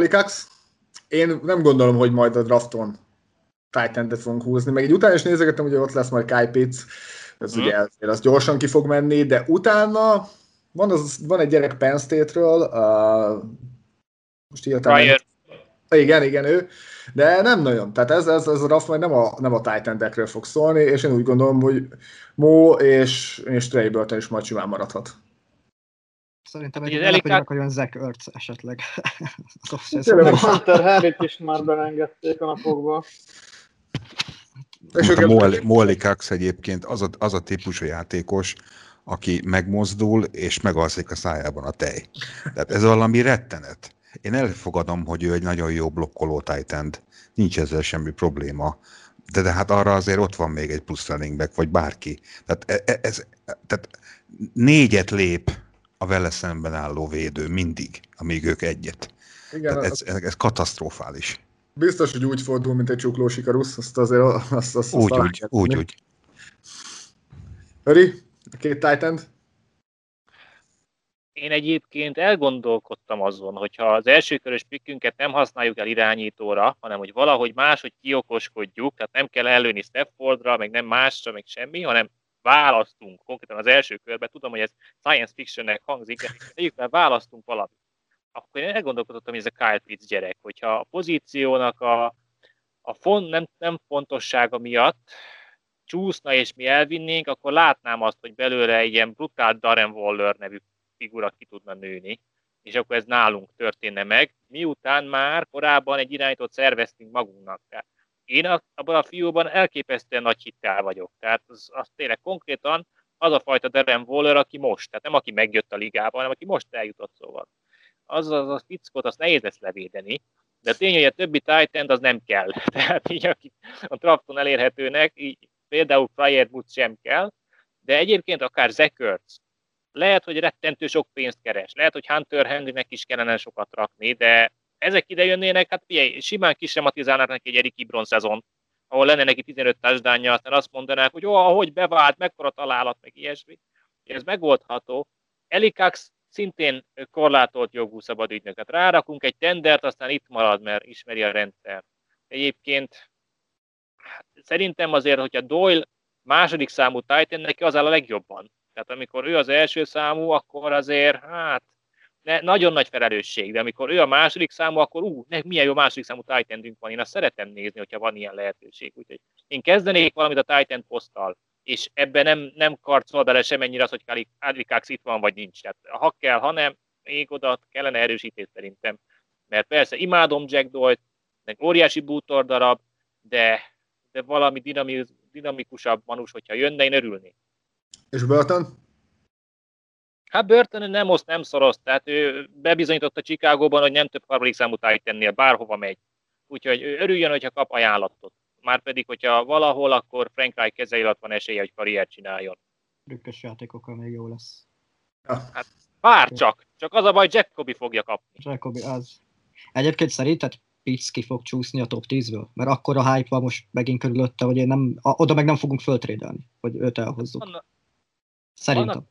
én nem gondolom, hogy majd a drafton titan fogunk húzni, meg egy utána is nézegettem, hogy ott lesz majd Kai Pitts, ez hmm. ugye az gyorsan ki fog menni, de utána van, az, van egy gyerek Penn State-ről, uh, most írtam. Igen, igen, ő. De nem nagyon. Tehát ez, ez, ez a draft majd nem a, nem a titan fog szólni, és én úgy gondolom, hogy Mo és, és Trey Burton is majd simán maradhat. Szerintem egy elég hogy olyan Zach Ertz esetleg. Tényleg Hunter Harry-t is már belengedték a napokba. És a Molly Cox egyébként az a, az a típusú játékos, aki megmozdul, és megalszik a szájában a tej. Tehát ez valami rettenet. Én elfogadom, hogy ő egy nagyon jó blokkoló titan nincs ezzel semmi probléma, de, de hát arra azért ott van még egy plusz running back, vagy bárki. Tehát, ez, e, ez, tehát négyet lép a vele szemben álló védő mindig, amíg ők egyet. Igen, tehát ez, ez, ez katasztrofális. Biztos, hogy úgy fordul, mint egy csuklós ikarusz, azt azért azt, azt, azt úgy, úgy, úgy, úgy. Öri, a két titan én egyébként elgondolkodtam azon, hogyha az első körös pikkünket nem használjuk el irányítóra, hanem hogy valahogy máshogy kiokoskodjuk, tehát nem kell előni Steffordra, meg nem másra, meg semmi, hanem választunk konkrétan az első körben, tudom, hogy ez science fictionnek hangzik, de már választunk valamit. Akkor én elgondolkodtam, hogy ez a Kyle Pitts gyerek, hogyha a pozíciónak a, a font, nem, nem fontossága miatt csúszna és mi elvinnénk, akkor látnám azt, hogy belőle egy ilyen brutál Darren Waller nevű figura ki tudna nőni, és akkor ez nálunk történne meg, miután már korábban egy irányítót szerveztünk magunknak. Tehát én abban a fiúban elképesztően nagy hittel vagyok. Tehát az, az tényleg konkrétan az a fajta Darren Waller, aki most, tehát nem aki megjött a ligába, hanem aki most eljutott szóval. Az az a fickót, azt nehéz lesz levédeni, de tény, hogy a többi Titan az nem kell. Tehát így, akik a drafton elérhetőnek, így például Fryer Woods sem kell, de egyébként akár Zekerts, lehet, hogy rettentő sok pénzt keres, lehet, hogy Hunter Henrynek is kellene sokat rakni, de ezek ide jönnének, hát figyelj, simán kisematizálnak neki egy Erik Ibron szezon, ahol lenne neki 15 touchdownja, aztán azt mondanák, hogy ó, ahogy bevált, mekkora találat, meg ilyesmi. Ez megoldható. Elikax szintén korlátolt jogú szabad ügynöket. Rárakunk egy tendert, aztán itt marad, mert ismeri a rendszer. Egyébként hát szerintem azért, hogyha Doyle második számú Titan, neki az áll a legjobban. Tehát amikor ő az első számú, akkor azért, hát, ne, nagyon nagy felelősség, de amikor ő a második számú, akkor ú, ne, milyen jó második számú titan van, én azt szeretem nézni, hogyha van ilyen lehetőség. Úgyhogy én kezdenék valamit a Titan poszttal, és ebben nem, nem karcol bele semennyire az, hogy Adrikáx itt van, vagy nincs. Tehát ha kell, ha nem, még oda kellene erősítés szerintem. Mert persze imádom Jack Doyle-t, meg óriási bútor darab, de, de valami dinamikusabb manus, hogyha jönne, én örülnék. És Burton? Hát Burton nem oszt, nem szoroz, tehát ő bebizonyította Chicagóban, hogy nem több harmadik számú tennél, bárhova megy. Úgyhogy örüljön, hogyha kap ajánlatot. Márpedig, hogyha valahol, akkor Frank Reich kezei alatt van esélye, hogy karriert csináljon. Rükkös játékokkal még jó lesz. Hát bár csak, csak az a baj, Jacobi fogja kapni. Jacobi, az. Egyébként szerinted Pitts ki fog csúszni a top 10-ből? Mert akkor a hype van most megint körülötte, hogy én nem, a, oda meg nem fogunk föltrédelni, hogy őt elhozzuk. Anna, Szerintem. Vannak,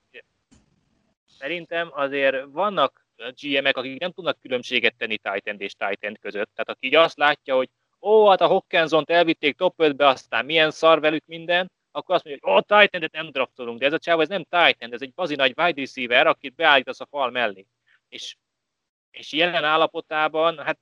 szerintem azért vannak GM-ek, akik nem tudnak különbséget tenni Titan és Titan között. Tehát aki így azt látja, hogy ó, hát a Hawkinson-t elvitték top 5-be, aztán milyen szar velük minden, akkor azt mondja, hogy ó, Titan-et nem draftolunk, de ez a csáv, ez nem Titan, ez egy bazi nagy wide receiver, akit beállítasz a fal mellé. És, és jelen állapotában, hát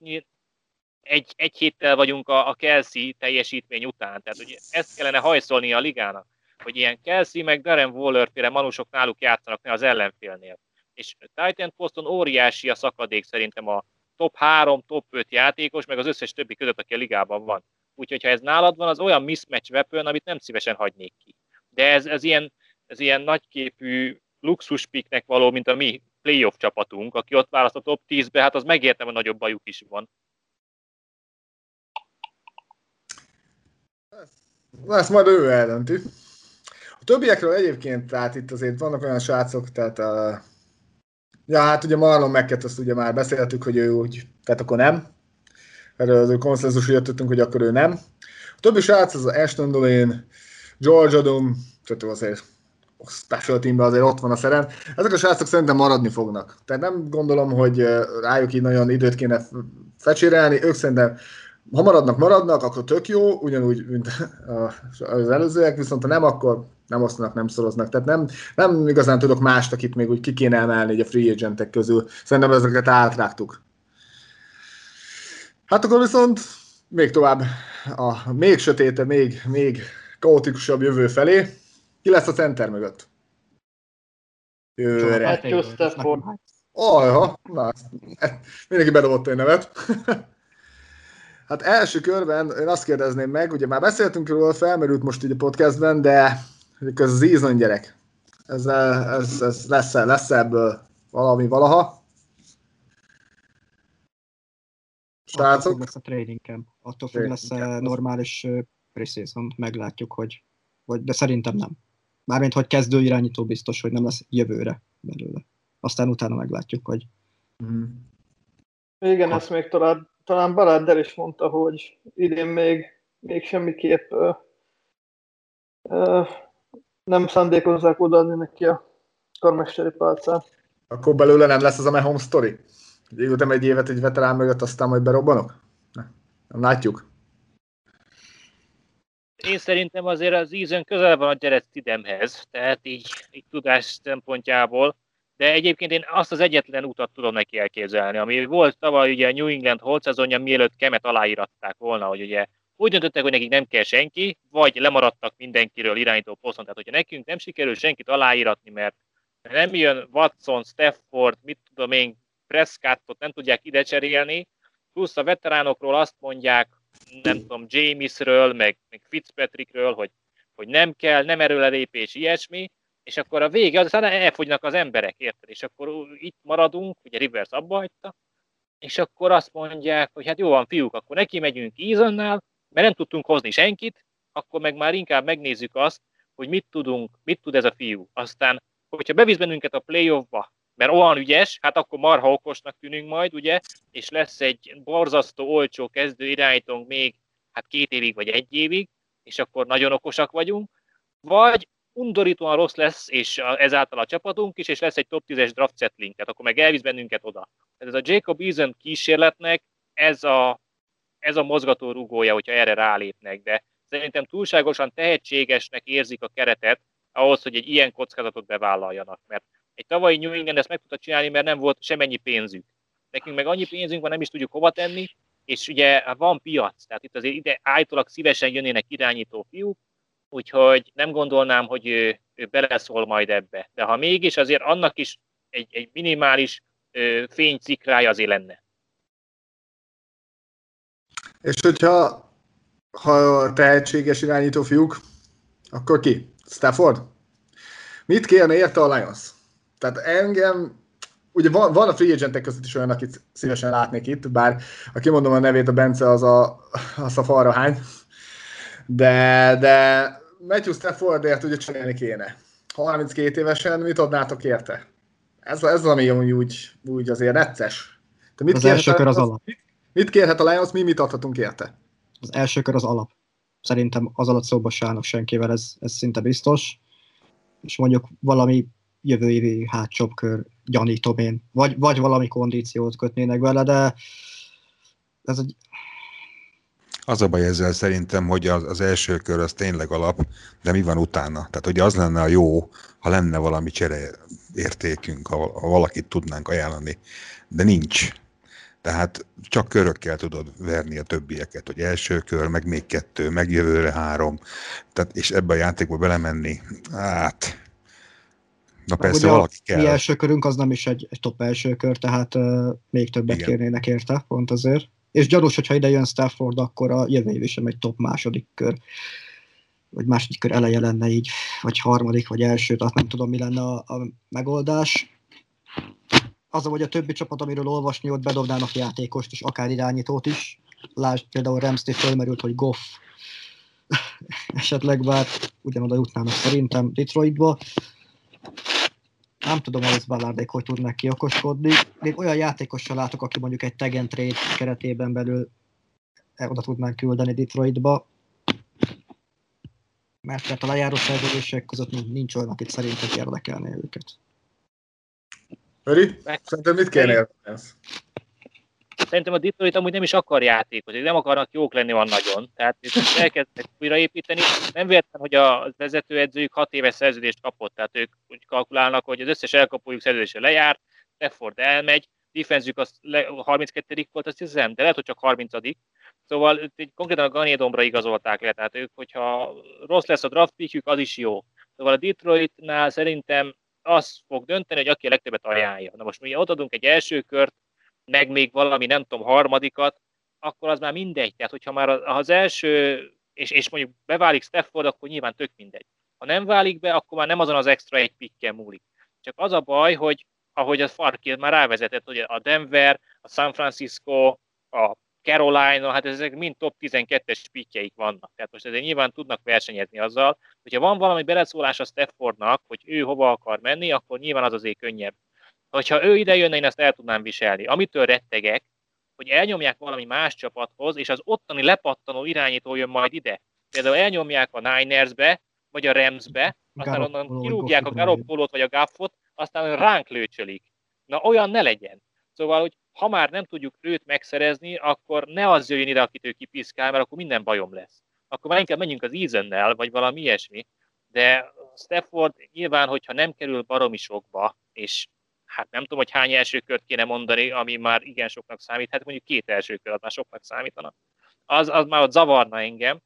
egy, egy héttel vagyunk a, a Kelsey teljesítmény után, tehát hogy ezt kellene hajszolni a ligának hogy ilyen Kelsey meg Darren Waller féle manusok náluk játszanak az ellenfélnél. És Titan Poston óriási a szakadék szerintem a top 3, top 5 játékos, meg az összes többi között, aki a ligában van. Úgyhogy ha ez nálad van, az olyan mismatch weapon, amit nem szívesen hagynék ki. De ez, ez, ilyen, ez ilyen nagyképű luxuspiknek való, mint a mi playoff csapatunk, aki ott választ a top 10-be, hát az megértem, hogy nagyobb bajuk is van. Ezt majd ő eldönti többiekről egyébként, tehát itt azért vannak olyan srácok, tehát a, ja, hát ugye Marlon Meket, azt ugye már beszéltük, hogy ő úgy, tehát akkor nem. Erről az konszenzus jöttünk, hogy akkor ő nem. A többi srác az Ashton Dolin, George Adum, tehát azért a special teamben azért ott van a szerem. Ezek a srácok szerintem maradni fognak. Tehát nem gondolom, hogy rájuk így nagyon időt kéne fecsérelni. Ők szerintem ha maradnak, maradnak, akkor tök jó, ugyanúgy, mint az előzőek, viszont ha nem, akkor nem osztanak, nem szoroznak. Tehát nem, nem igazán tudok mást, akit még úgy ki kéne emelni a free agentek közül. Szerintem ezeket átrágtuk. Hát akkor viszont még tovább a még sötéte, még, még kaotikusabb jövő felé. Ki lesz a center mögött? Jövőre. Oh, ja, na, mindenki bedobott egy nevet. Hát első körben én azt kérdezném meg, ugye már beszéltünk róla, felmerült most így a podcastben, de ez az Eason gyerek. Ez, ez, ez lesz, lesz ebből valami valaha? Srácok? Attól lesz a training camp. Attól függ lesz a normális preseason. Meglátjuk, hogy, hogy, de szerintem nem. Mármint, hogy kezdő irányító biztos, hogy nem lesz jövőre belőle. Aztán utána meglátjuk, hogy... Mm. Igen, ezt még talán, talán Baráddel is mondta, hogy idén még, még semmiképp ö, ö, nem szándékozzák odaadni neki a karmesteri pálcát. Akkor belőle nem lesz az a Mahomes story? Ültem egy évet egy veterán mögött, aztán majd berobbanok? Ne. Nem látjuk. Én szerintem azért az ízön közel van a Jared Stidemhez, tehát így, így tudás szempontjából, de egyébként én azt az egyetlen utat tudom neki elképzelni, ami volt tavaly ugye a New England holt szezonja, mielőtt Kemet aláíratták volna, hogy ugye úgy döntöttek, hogy nekik nem kell senki, vagy lemaradtak mindenkiről irányító poszton. Tehát, hogyha nekünk nem sikerül senkit aláíratni, mert nem jön Watson, Stafford, mit tudom én, Prescottot nem tudják ide cserélni, plusz a veteránokról azt mondják, nem tudom, Jamesről, meg, meg Fitzpatrickről, hogy, hogy nem kell, nem erőlelépés, ilyesmi, és akkor a vége, aztán elfogynak az emberek, érted? És akkor itt maradunk, ugye Rivers abba hagyta, és akkor azt mondják, hogy hát jó van, fiúk, akkor neki megyünk Easonnál, mert nem tudtunk hozni senkit, akkor meg már inkább megnézzük azt, hogy mit tudunk, mit tud ez a fiú. Aztán, hogyha bevisz bennünket a playoffba, mert olyan ügyes, hát akkor marha okosnak tűnünk majd, ugye, és lesz egy borzasztó olcsó kezdő irányítónk még hát két évig vagy egy évig, és akkor nagyon okosak vagyunk, vagy undorítóan rossz lesz, és ezáltal a csapatunk is, és lesz egy top 10-es draft settling, tehát akkor meg elvisz bennünket oda. Ez a Jacob Eason kísérletnek ez a, ez a mozgató rugója, hogyha erre rálépnek, de szerintem túlságosan tehetségesnek érzik a keretet ahhoz, hogy egy ilyen kockázatot bevállaljanak, mert egy tavalyi New England ezt meg tudta csinálni, mert nem volt semennyi pénzük. Nekünk meg annyi pénzünk van, nem is tudjuk hova tenni, és ugye van piac, tehát itt azért ide állítólag szívesen jönnének irányító fiúk, úgyhogy nem gondolnám, hogy ő, ő beleszól majd ebbe. De ha mégis, azért annak is egy, egy minimális ö, fénycikrája azért lenne. És hogyha ha tehetséges irányító fiúk, akkor ki? Stafford? Mit kérne érte a Lions? Tehát engem, ugye van, van a free agentek között is olyan, akit szívesen látnék itt, bár ha kimondom a nevét, a Bence az a, az a falra hány, de, de Matthew Staffordért ugye csinálni kéne. 32 évesen mit adnátok érte? Ez, ez ami úgy, úgy azért necces. Te mit az első kör az, az alap. Mit, mit kérhet a Lions, mi mit adhatunk érte? Az első kör az alap. Szerintem az alatt szóba se senkivel, ez, ez szinte biztos. És mondjuk valami jövő évi hátsóbb kör, gyanítom én. Vagy, vagy valami kondíciót kötnének vele, de ez egy... Az a baj ezzel szerintem, hogy az, az első kör az tényleg alap, de mi van utána? Tehát, hogy az lenne a jó, ha lenne valami csere értékünk, ha, ha valakit tudnánk ajánlani, de nincs. Tehát csak körökkel tudod verni a többieket, hogy első kör, meg még kettő, meg jövőre három, tehát, és ebbe a játékba belemenni, hát Na persze, valaki kell. Mi első körünk az nem is egy, egy top első kör, tehát uh, még többet Igen. kérnének érte, pont azért. És gyanús, hogyha ide jön Stafford, akkor a jövő év is egy top második kör vagy második kör eleje lenne így, vagy harmadik, vagy első, tehát nem tudom, mi lenne a, a megoldás. Az, hogy a többi csapat, amiről olvasni, ott bedobnának játékost és akár irányítót is. Lásd, például Ramsey fölmerült, hogy Goff esetleg bár ugyanoda jutnának szerintem Detroitba nem tudom, hogy ez Ballardék hogy tudnak kiokoskodni. Még olyan játékossal látok, aki mondjuk egy tag and trade keretében belül oda tudnánk küldeni Detroitba. Mert tehát a lejáró szerződések között nincs olyan, akit szerintem érdekelné őket. Öri, szerintem mit kéne Szerintem a Detroit amúgy nem is akar játékot, nem akarnak jók lenni van nagyon. Tehát elkezdtek újraépíteni. Nem véletlen, hogy a vezetőedzőjük hat éves szerződést kapott, tehát ők úgy kalkulálnak, hogy az összes elkapójuk szerződése lejárt, Stafford elmegy, defenzük az 32 volt, azt hiszem, de lehet, hogy csak 30 Szóval egy, konkrétan a Ganédombra igazolták le, tehát ők, hogyha rossz lesz a draft pickjük, az is jó. Szóval a Detroitnál szerintem az fog dönteni, hogy aki a legtöbbet ajánlja. Na most mi ott adunk egy első kört, meg még valami, nem tudom, harmadikat, akkor az már mindegy. Tehát, hogyha már az első, és, és mondjuk beválik Stafford, akkor nyilván tök mindegy. Ha nem válik be, akkor már nem azon az extra egy pikkel múlik. Csak az a baj, hogy ahogy a Farkil már rávezetett, hogy a Denver, a San Francisco, a Carolina, hát ezek mind top 12-es pikjeik vannak. Tehát most ezért nyilván tudnak versenyezni azzal, hogyha van valami beleszólás a Staffordnak, hogy ő hova akar menni, akkor nyilván az azért könnyebb. Hogyha ő ide jönne, én ezt el tudnám viselni. Amitől rettegek, hogy elnyomják valami más csapathoz, és az ottani lepattanó irányító jön majd ide. Például elnyomják a Ninersbe, vagy a Ramsbe, aztán onnan kirúgják a Garoppolót vagy a Gaffot, aztán ránk lőcsölik. Na olyan ne legyen. Szóval, hogy ha már nem tudjuk őt megszerezni, akkor ne az jöjjön ide, akit ő kipiszkál, mert akkor minden bajom lesz. Akkor már inkább menjünk az Easonnel, vagy valami ilyesmi. De Stafford nyilván, hogyha nem kerül baromi sokba, és hát nem tudom, hogy hány első kört kéne mondani, ami már igen soknak számít, hát mondjuk két első kör, az már soknak számítana. Az, az már ott zavarna engem,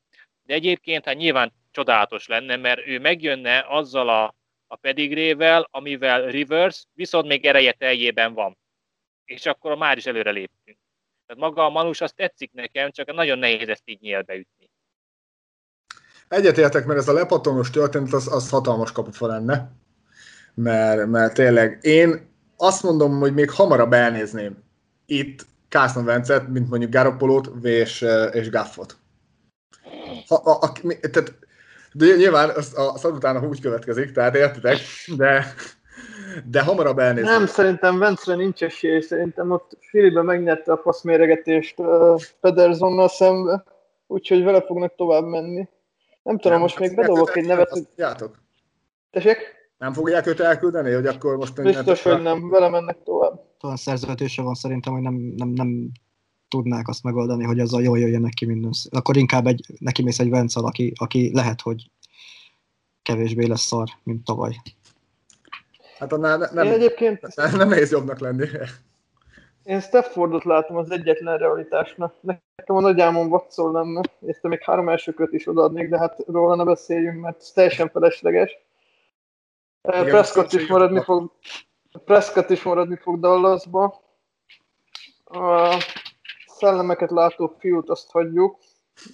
de egyébként hát nyilván csodálatos lenne, mert ő megjönne azzal a, a pedigrével, amivel Rivers viszont még ereje teljében van. És akkor már is előre léptünk. Tehát maga a Manus az tetszik nekem, csak nagyon nehéz ezt így nyélbe ütni. Egyetértek, mert ez a lepatonos történet az, az hatalmas kapufa lenne. Mert, mert tényleg én azt mondom, hogy még hamarabb elnézném itt Carson Vencet, mint mondjuk Garoppolót és, és Gaffot. Ha, a, a, tehát, de nyilván az, az utána úgy következik, tehát értitek, de, de hamarabb elnézni. Nem, szerintem Vence nincs esély, szerintem ott Filibe megnyerte a faszméregetést uh, Pedersonnal szembe, úgyhogy vele fognak tovább menni. Nem tudom, nem, most még bedobok egy nevet. Játok. Tessék? Nem fogják őt elküldeni, hogy akkor most... Biztos, hogy nem, vele mennek tovább. Talán szerződése van szerintem, hogy nem, nem, nem tudnák azt megoldani, hogy azzal jól jöjjön neki minden. Akkor inkább egy, neki mész egy Vencel, aki, aki lehet, hogy kevésbé lesz szar, mint tavaly. Hát annál ne, nem, egyébként... nem, nem nehéz jobbnak lenni. Én Staffordot látom az egyetlen realitásnak. Nekem a nagy álmom Watson lenne, és te még három elsőköt is odaadnék, de hát róla ne beszéljünk, mert teljesen felesleges. Igen, Prescott is maradni fog, Prescott is maradni fog Dallasba. A szellemeket látó fiút azt hagyjuk,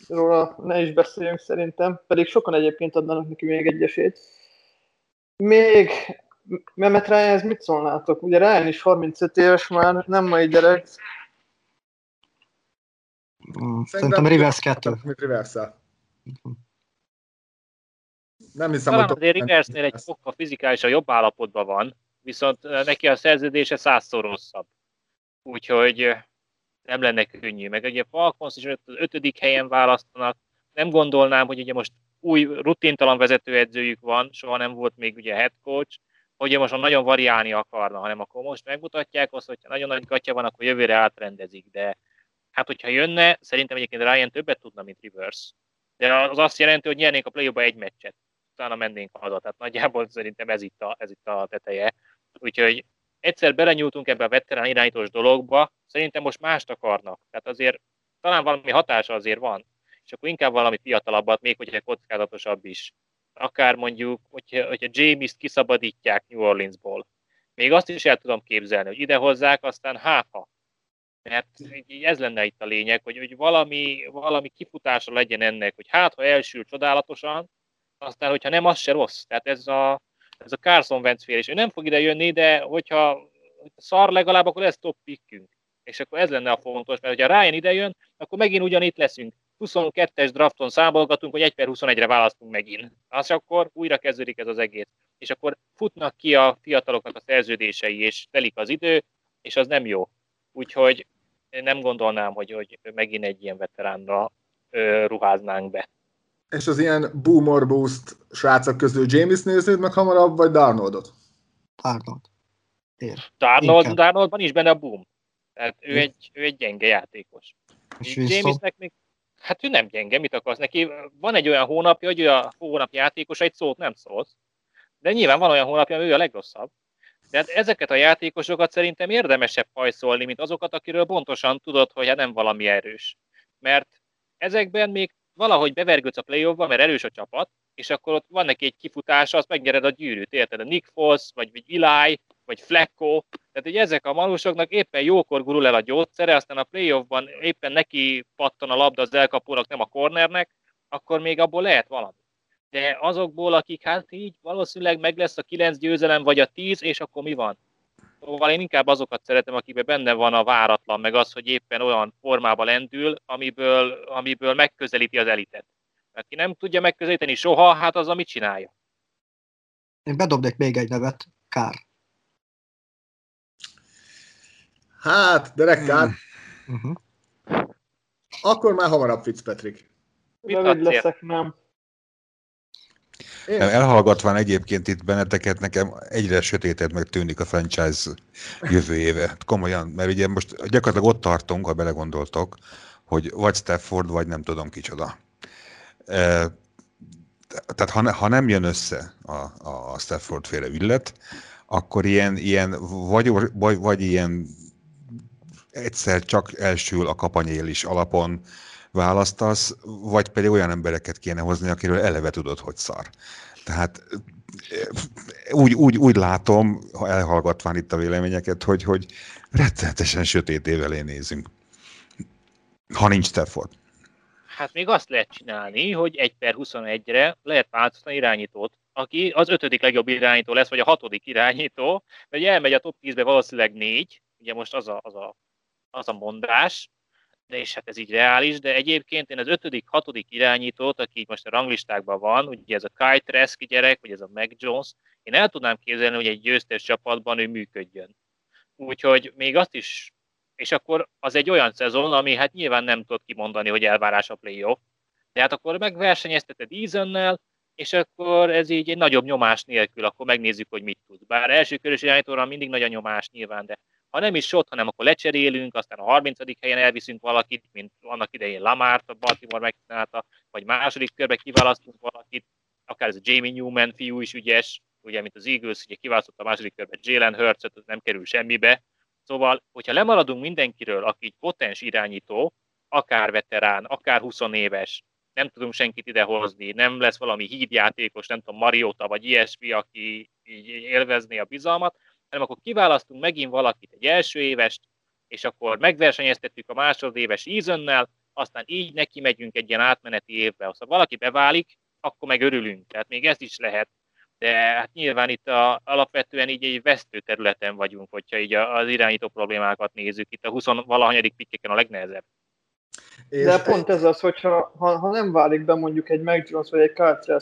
róla ne is beszéljünk szerintem, pedig sokan egyébként adnának neki még egy esélyt. Még Mehmet Ryan, ez mit szólnátok? Ugye Ryan is 35 éves már, nem mai gyerek. Szerintem, Szerintem Rivers 2. Rivers nem hiszem, Talán hogy... azért Riversnél egy fokkal fizikálisan jobb állapotban van, viszont neki a szerződése százszor rosszabb. Úgyhogy nem lenne könnyű. Meg ugye Falcons is az ötödik helyen választanak. Nem gondolnám, hogy ugye most új rutintalan vezetőedzőjük van, soha nem volt még ugye head coach, hogy most nagyon variálni akarna, hanem akkor most megmutatják azt, hogyha nagyon nagy gatya van, akkor jövőre átrendezik, de hát hogyha jönne, szerintem egyébként Ryan többet tudna, mint Reverse. De az azt jelenti, hogy nyernénk a play egy meccset utána mennénk haza. Tehát nagyjából szerintem ez itt a, ez itt a teteje. Úgyhogy egyszer belenyúltunk ebbe a veterán irányítós dologba, szerintem most mást akarnak. Tehát azért talán valami hatása azért van, és akkor inkább valami fiatalabbat, még hogyha kockázatosabb is. Akár mondjuk, hogyha, hogyha James-t kiszabadítják New Orleansból. Még azt is el tudom képzelni, hogy idehozzák, aztán háfa. Mert ez lenne itt a lényeg, hogy, hogy valami, valami kifutása legyen ennek, hogy hát, ha elsül csodálatosan, aztán, hogyha nem, az se rossz. Tehát ez a, ez a Carson Wentz fél, és ő nem fog ide jönni, de hogyha szar legalább, akkor ez top pickünk. És akkor ez lenne a fontos, mert ha Ryan ide jön, akkor megint ugyanitt leszünk. 22-es drafton számolgatunk, hogy 1 per 21-re választunk megint. Az akkor újra kezdődik ez az egész. És akkor futnak ki a fiataloknak a szerződései, és telik az idő, és az nem jó. Úgyhogy nem gondolnám, hogy, hogy megint egy ilyen veteránra ö, ruháznánk be. És az ilyen boomer boost srácok közül James néznéd meg hamarabb, vagy Darnoldot? Darnold. Ér. Darnold, Darnoldban is benne a boom. Tehát ő egy, ő egy gyenge játékos. És Jamesnek még, hát ő nem gyenge, mit akarsz neki? Van egy olyan hónapja, hogy ő a hónap játékos, egy szót nem szólsz. De nyilván van olyan hónapja, ami ő a legrosszabb. De hát ezeket a játékosokat szerintem érdemesebb hajszolni, mint azokat, akiről pontosan tudod, hogy hát nem valami erős. Mert ezekben még valahogy bevergődsz a play mert erős a csapat, és akkor ott van neki egy kifutása, azt megnyered a gyűrűt, érted? A Nick Foss, vagy, vagy Eli, vagy Flecko, tehát hogy ezek a manusoknak éppen jókor gurul el a gyógyszere, aztán a playoffban éppen neki pattan a labda az elkapónak, nem a cornernek, akkor még abból lehet valami. De azokból, akik hát így valószínűleg meg lesz a kilenc győzelem, vagy a tíz, és akkor mi van? Szóval én inkább azokat szeretem, akikben benne van a váratlan, meg az, hogy éppen olyan formába lendül, amiből, amiből megközelíti az elitet. Aki nem tudja megközelíteni soha, hát az, amit csinálja. Én bedobnék még egy nevet, Kár. Hát, Derek Kár. Uh-huh. Akkor már hamarabb Fitzpatrick. Rövid leszek, nem. Én? Elhallgatván egyébként itt benneteket, nekem egyre sötétebb meg tűnik a franchise jövőjéve. Komolyan, mert ugye most gyakorlatilag ott tartunk, ha belegondoltok, hogy vagy Stafford, vagy nem tudom kicsoda. E, tehát ha, ne, ha nem jön össze a, a Stafford féle illet, akkor ilyen, ilyen vagy, vagy, vagy ilyen egyszer csak elsül a kapanyél is alapon választasz, vagy pedig olyan embereket kéne hozni, akiről eleve tudod, hogy szar. Tehát úgy, úgy, úgy látom, ha elhallgatván itt a véleményeket, hogy, hogy rettenetesen sötét évelé nézünk. Ha nincs Stafford. Hát még azt lehet csinálni, hogy 1 per 21-re lehet változtatni irányítót, aki az ötödik legjobb irányító lesz, vagy a hatodik irányító, mert elmegy a top 10-be valószínűleg négy, ugye most az a, az a, az a mondás, és hát ez így reális, de egyébként én az ötödik, hatodik irányítót, aki most a ranglistákban van, ugye ez a Kai Trask gyerek, vagy ez a Mac Jones, én el tudnám képzelni, hogy egy győztes csapatban ő működjön. Úgyhogy még azt is, és akkor az egy olyan szezon, ami hát nyilván nem tudod kimondani, hogy elvárás a playoff, de hát akkor megversenyezteted Easonnel, és akkor ez így egy nagyobb nyomás nélkül, akkor megnézzük, hogy mit tud. Bár első körös irányítóra mindig nagy a nyomás nyilván, de ha nem is ott, hanem akkor lecserélünk, aztán a 30. helyen elviszünk valakit, mint annak idején Lamárt a Baltimore megcsinálta, vagy második körbe kiválasztunk valakit, akár ez a Jamie Newman fiú is ügyes, ugye, mint az Eagles, ugye kiválasztott a második körbe Jalen hurts ez nem kerül semmibe. Szóval, hogyha lemaradunk mindenkiről, aki potens irányító, akár veterán, akár 20 éves, nem tudunk senkit idehozni, nem lesz valami hídjátékos, nem tudom, Mariota vagy ilyesmi, aki így élvezné a bizalmat, hanem akkor kiválasztunk megint valakit egy első évest, és akkor megversenyeztetjük a másodéves ízönnel, aztán így neki megyünk egy ilyen átmeneti évbe. Ha valaki beválik, akkor meg örülünk. Tehát még ez is lehet. De hát nyilván itt a, alapvetően így egy vesztő területen vagyunk, hogyha így az irányító problémákat nézzük. Itt a 20 valahanyadik pikkeken a legnehezebb. De pont ez az, hogyha ha, ha nem válik be mondjuk egy Mac Jones vagy egy Kyle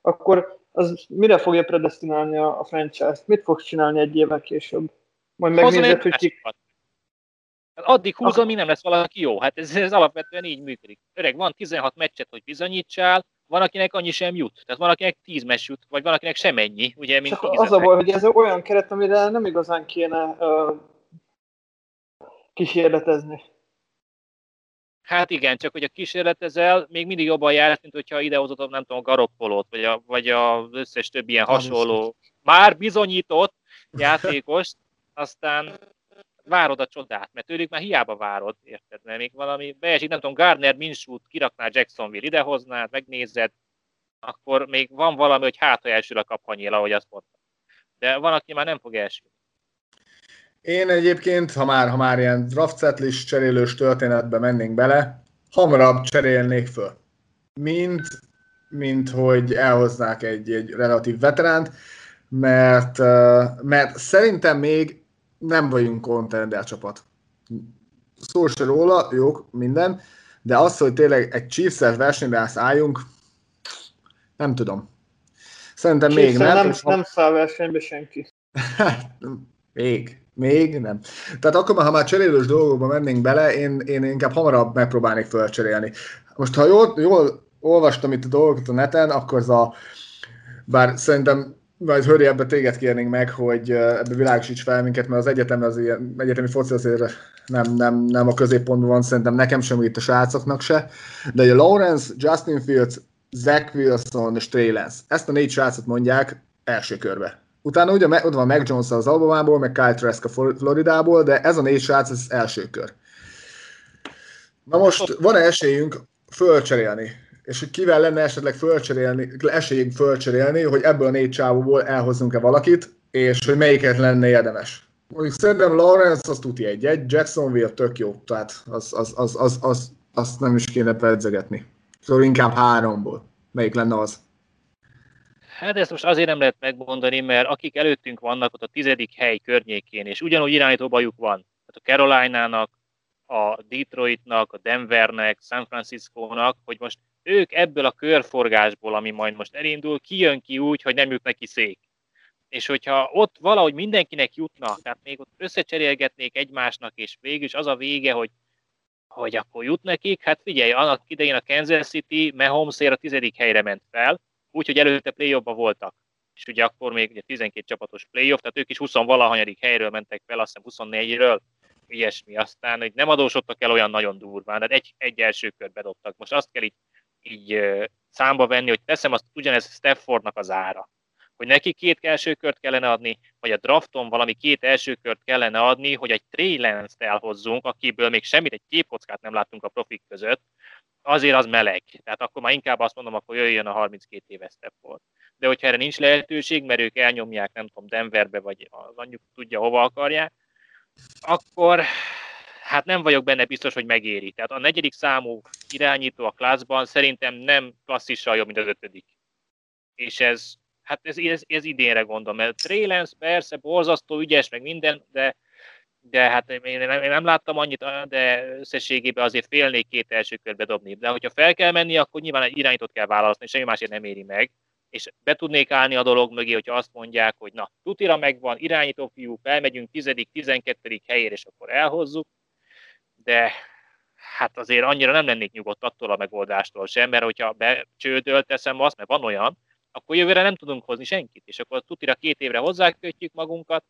akkor az mire fogja predestinálni a, a franchise-t? Mit fogsz csinálni egy évvel később? Majd megnézed, hogy ki... Addig húzom, mi nem lesz valaki jó. Hát ez, ez alapvetően így működik. Öreg, van 16 meccset, hogy bizonyítsál, van, akinek annyi sem jut. Tehát van, akinek 10 meccs jut, vagy van, akinek sem ennyi. Ugye, mint Csak az a baj, hogy ez olyan keret, amire nem igazán kéne uh, kísérletezni. Hát igen, csak hogy a kísérletezel, még mindig jobban jár, mint hogyha idehozott, nem tudom, a Garoppolót, vagy, a, vagy az összes több ilyen hasonló, már bizonyított játékost, aztán várod a csodát, mert tőlük már hiába várod, érted? Mert még valami beesik, nem tudom, Gardner Minshew kirakná Jacksonville idehoznád, megnézed, akkor még van valami, hogy hát, ha elsül a kapanyél, ahogy azt mondtam. De van, aki már nem fog elsülni. Én egyébként, ha már, ha már ilyen draft setlist cserélős történetbe mennénk bele, hamarabb cserélnék föl. Mint, mint hogy elhoznák egy, egy relatív veteránt, mert, mert szerintem még nem vagyunk contender csapat. Szó se róla, jók, minden, de az, hogy tényleg egy chiefs versenybe álljunk, nem tudom. Szerintem még nem. Nem, nem száll versenybe senki. még. Még nem. Tehát akkor, ha már cserélős dolgokba mennénk bele, én, én inkább hamarabb megpróbálnék fölcserélni. Most, ha jól, jól olvastam itt a dolgokat a neten, akkor az a, bár szerintem majd Höri, ebbe téged kérnénk meg, hogy ebbe világosíts fel minket, mert az egyetem az ilyen, egyetemi foci azért nem, nem, nem a középpontban van, szerintem nekem sem, itt a srácoknak se. De a Lawrence, Justin Fields, Zach Wilson és Trey Lance. Ezt a négy srácot mondják első körbe. Utána ugye ott van Mac Jones az Albamából, meg Kyle Trask a Floridából, de ez a négy srác az első kör. Na most van-e esélyünk fölcserélni? És hogy kivel lenne esetleg fölcserélni, esélyünk fölcserélni, hogy ebből a négy csávóból elhozzunk-e valakit? és hogy melyiket lenne érdemes. Mondjuk szerintem Lawrence az tuti egy, egy Jacksonville tök jó, tehát az, az, az, az, az, azt nem is kéne pedzegetni. Szóval inkább háromból. Melyik lenne az? Hát ezt most azért nem lehet megmondani, mert akik előttünk vannak ott a tizedik hely környékén, és ugyanúgy irányító bajuk van. Tehát a Carolina-nak, a Detroitnak, a Denvernek, San Francisco-nak, hogy most ők ebből a körforgásból, ami majd most elindul, kijön ki úgy, hogy nem jut neki szék. És hogyha ott valahogy mindenkinek jutna, tehát még ott összecserélgetnék egymásnak, és végül is az a vége, hogy, hogy akkor jut nekik, hát figyelj, annak idején a Kansas City mahomes a tizedik helyre ment fel, úgyhogy előtte play voltak. És ugye akkor még ugye 12 csapatos playoff, tehát ők is 20 valahanyadik helyről mentek fel, azt hiszem 24-ről, ilyesmi. Aztán, hogy nem adósodtak el olyan nagyon durván, de egy, egy első kört bedobtak. Most azt kell így, így számba venni, hogy teszem azt ugyanez Staffordnak az ára. Hogy neki két első kört kellene adni, vagy a drafton valami két első kört kellene adni, hogy egy Trey elhozzunk, akiből még semmit, egy képkockát nem láttunk a profik között, azért az meleg. Tehát akkor már inkább azt mondom, akkor jöjjön a 32 éves Stafford. De hogyha erre nincs lehetőség, mert ők elnyomják, nem tudom, Denverbe, vagy az anyjuk tudja, hova akarják, akkor hát nem vagyok benne biztos, hogy megéri. Tehát a negyedik számú irányító a klászban szerintem nem klasszissal jobb, mint az ötödik. És ez, hát ez, ez, ez idénre gondolom, mert Trélens persze borzasztó ügyes, meg minden, de, de hát én nem, én nem láttam annyit, de összességében azért félnék két első körbe dobni. De hogyha fel kell menni, akkor nyilván egy irányítót kell választani, semmi másért nem éri meg és be tudnék állni a dolog mögé, hogyha azt mondják, hogy na, tutira megvan, irányító fiú, felmegyünk 10.-12. helyére, és akkor elhozzuk, de hát azért annyira nem lennék nyugodt attól a megoldástól sem, mert hogyha becsődöl teszem azt, mert van olyan, akkor jövőre nem tudunk hozni senkit, és akkor tutira két évre hozzákötjük magunkat,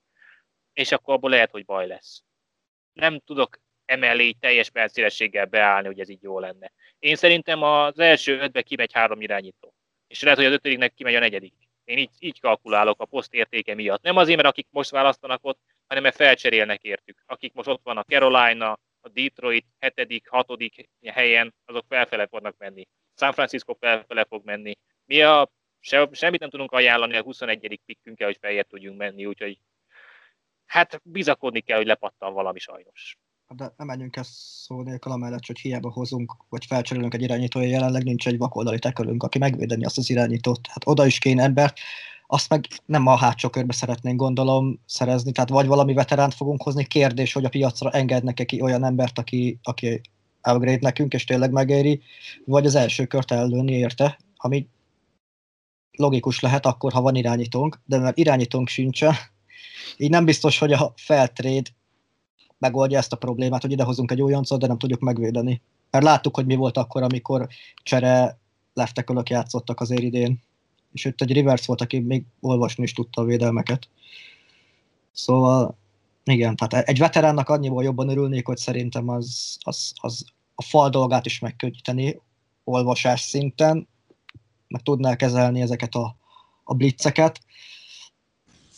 és akkor abból lehet, hogy baj lesz. Nem tudok emellé teljes percélességgel beállni, hogy ez így jó lenne. Én szerintem az első ötbe kimegy három irányító és lehet, hogy az ötödiknek kimegy a negyedik. Én így, így kalkulálok a poszt értéke miatt. Nem azért, mert akik most választanak ott, hanem mert felcserélnek értük. Akik most ott van a Carolina, a Detroit 7., 6. helyen, azok felfele fognak menni. San Francisco felfele fog menni. Mi a, se, semmit nem tudunk ajánlani a 21. pikkünkkel, hogy feljebb tudjunk menni, úgyhogy hát bizakodni kell, hogy lepattan valami sajnos. De nem menjünk ezt szó nélkül amellett, hogy hiába hozunk, vagy felcserélünk egy irányítója, jelenleg nincs egy vakoldali tekölünk, aki megvédeni azt az irányítót. Hát oda is kéne embert, azt meg nem a hátsó körbe szeretnénk gondolom szerezni, tehát vagy valami veteránt fogunk hozni, kérdés, hogy a piacra engednek ki olyan embert, aki, aki upgrade nekünk, és tényleg megéri, vagy az első kört ellőni érte, ami logikus lehet akkor, ha van irányítónk, de mert irányítónk sincsen, így nem biztos, hogy a feltréd megoldja ezt a problémát, hogy idehozunk egy újoncot, de nem tudjuk megvédeni. Mert láttuk, hogy mi volt akkor, amikor csere leftekölök játszottak azért idén. És itt egy reverse volt, aki még olvasni is tudta a védelmeket. Szóval igen, tehát egy veteránnak annyiból jobban örülnék, hogy szerintem az, az, az a fal dolgát is megkönnyíteni olvasás szinten, meg tudná kezelni ezeket a, a blitzeket.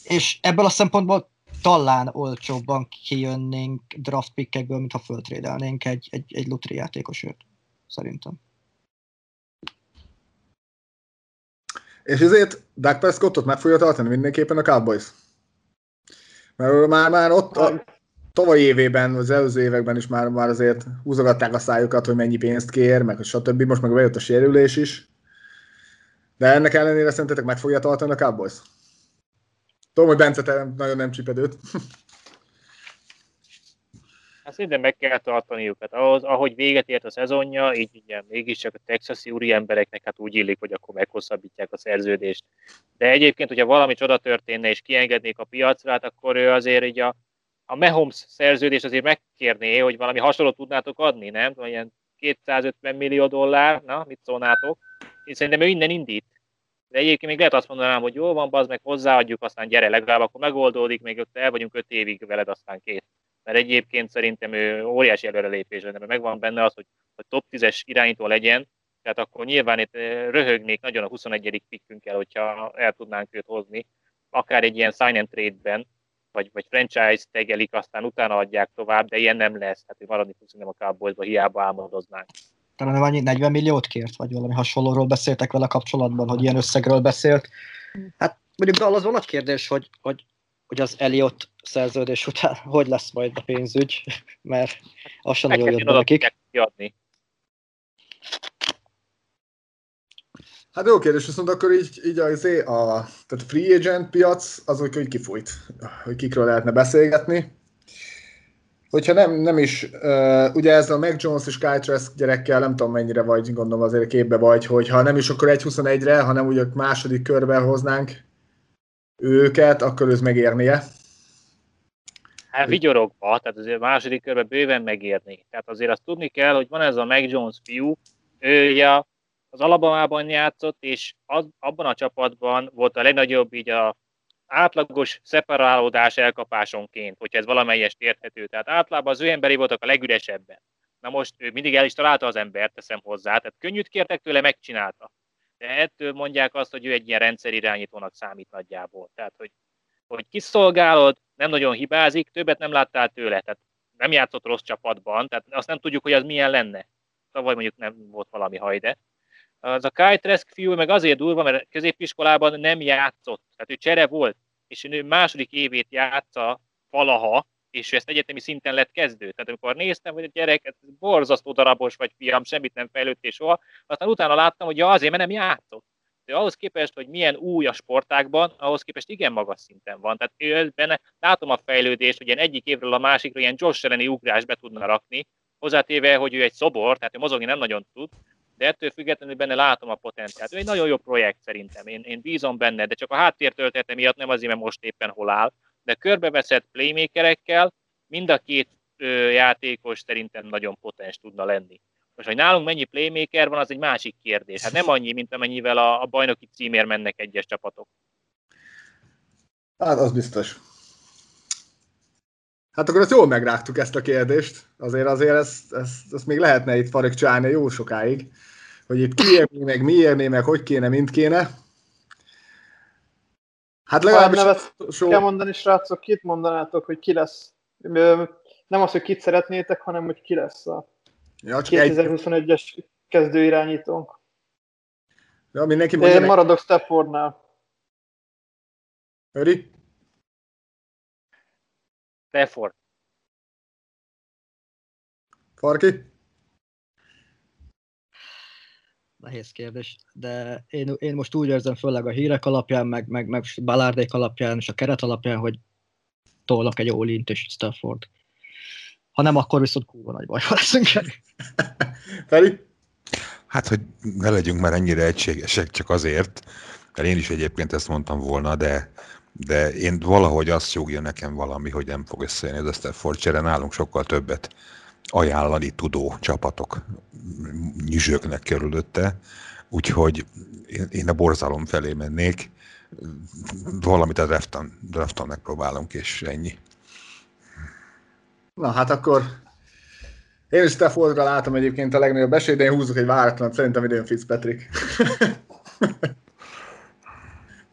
És ebből a szempontból talán olcsóbban kijönnénk draft pickekből, mintha föltrédelnénk egy, egy, egy lutri játékosért, szerintem. És ezért Doug Prescottot meg fogja tartani mindenképpen a Cowboys. Mert már, már ott a tavalyi évében, az előző években is már, már azért húzogatták a szájukat, hogy mennyi pénzt kér, meg stb. Most meg bejött a sérülés is. De ennek ellenére szerintetek meg fogja tartani a Cowboys? Tudom, hogy Bence te nagyon nem csipedőt. Hát szerintem meg kell tartaniuk. Hát ahhoz, ahogy véget ért a szezonja, így ugye mégiscsak a texasi úri embereknek hát úgy illik, hogy akkor meghosszabbítják a szerződést. De egyébként, hogyha valami csoda történne és kiengednék a piacra, hát akkor ő azért így a, a Mahomes szerződés azért megkérné, hogy valami hasonlót tudnátok adni, nem? Ilyen 250 millió dollár, na, mit szólnátok? Én szerintem ő innen indít. De egyébként még lehet azt mondanám, hogy jó van, bazd meg, hozzáadjuk, aztán gyere, legalább akkor megoldódik, még ott el vagyunk öt évig veled, aztán két. Mert egyébként szerintem ő óriási előrelépés lenne, mert megvan benne az, hogy, hogy top 10-es irányító legyen, tehát akkor nyilván itt eh, röhögnék nagyon a 21. pikkünkkel, hogyha el tudnánk őt hozni, akár egy ilyen sign and trade-ben, vagy, vagy franchise tegelik, aztán utána adják tovább, de ilyen nem lesz, hát hogy maradni fog a Cowboysba, hiába álmodoznánk talán annyi 40 milliót kért, vagy valami hasonlóról beszéltek vele kapcsolatban, hogy ilyen összegről beszélt. Hát mondjuk Dallasban nagy kérdés, hogy, hogy hogy az Eliott szerződés után hogy lesz majd a pénzügy, mert az sem nagyon jött be nekik. Kiadni. Hát jó kérdés, viszont akkor így, így az, a tehát free agent piac az, hogy kifújt, hogy kikről lehetne beszélgetni. Hogyha nem, nem is, uh, ugye ez a Mac Jones és Kyle Trask gyerekkel, nem tudom mennyire vagy, gondolom azért képbe vagy, hogy ha nem is akkor 1-21-re, hanem ugye második körben hoznánk őket, akkor ez megérnie. Hát vigyorogva, tehát azért a második körben bőven megérni. Tehát azért azt tudni kell, hogy van ez a Mac Jones fiú, ő ugye az Alabamában játszott, és az, abban a csapatban volt a legnagyobb így a átlagos szeparálódás elkapásonként, hogyha ez valamelyest érthető. Tehát általában az ő emberi voltak a legüresebben. Na most ő mindig el is találta az embert, teszem hozzá, tehát könnyűt kértek tőle, megcsinálta. De ettől mondják azt, hogy ő egy ilyen rendszerirányítónak számít nagyjából. Tehát, hogy, hogy kiszolgálod, nem nagyon hibázik, többet nem láttál tőle, tehát nem játszott rossz csapatban, tehát azt nem tudjuk, hogy az milyen lenne. Tavaly mondjuk nem volt valami hajde. Az a Kai Trask fiú meg azért durva, mert középiskolában nem játszott. Tehát ő csere volt, és ő második évét játsza valaha, és ő ezt egyetemi szinten lett kezdő. Tehát amikor néztem, hogy a gyerek, ez borzasztó darabos vagy fiam, semmit nem fejlődtél soha, aztán utána láttam, hogy ja, azért, mert nem játszott. De ahhoz képest, hogy milyen új a sportákban, ahhoz képest igen magas szinten van. Tehát ő benne látom a fejlődést, hogy ilyen egyik évről a másikra ilyen Josh elleni ugrás be tudna rakni, hozzátéve, hogy ő egy szobor, tehát ő mozogni nem nagyon tud, de ettől függetlenül benne látom a potenciált. Ő egy nagyon jó projekt szerintem, én, én bízom benne, de csak a háttértöltete miatt nem azért, mert most éppen hol áll, de körbeveszett playmakerekkel mind a két ö, játékos szerintem nagyon potens tudna lenni. Most, hogy nálunk mennyi playmaker van, az egy másik kérdés. Hát nem annyi, mint amennyivel a, a bajnoki címér mennek egyes csapatok. Hát az biztos. Hát akkor ezt jól megrágtuk ezt a kérdést. Azért azért ezt, ezt, ezt még lehetne itt farigcsálni jó sokáig, hogy itt kiérni, meg mi érné, meg hogy kéne, mint kéne. Hát legalábbis... nevet so... kell mondani, srácok, kit mondanátok, hogy ki lesz? Nem az, hogy kit szeretnétek, hanem hogy ki lesz a ja, 2021-es kezdőirányítónk. Ja, mindenki mondja Én maradok Staffordnál. Öri? Stafford. Farki? Nehéz kérdés, de én, én most úgy érzem, főleg a hírek alapján, meg, meg, meg Balárdék alapján, és a keret alapján, hogy tolnak egy all és Stafford. Ha nem, akkor viszont kurva nagy baj leszünk. Feli? Hát, hogy ne legyünk már ennyire egységesek csak azért, mert én is egyébként ezt mondtam volna, de de én valahogy azt jógja nekem valami, hogy nem fog összejönni ez a Stafford csere, nálunk sokkal többet ajánlani tudó csapatok nyüzsögnek körülötte, úgyhogy én a borzalom felé mennék, valamit a drafton, drafton megpróbálunk, és ennyi. Na hát akkor én is Staffordra látom egyébként a legnagyobb esélyt, de én húzok egy váratlan, szerintem idén Fitzpatrick.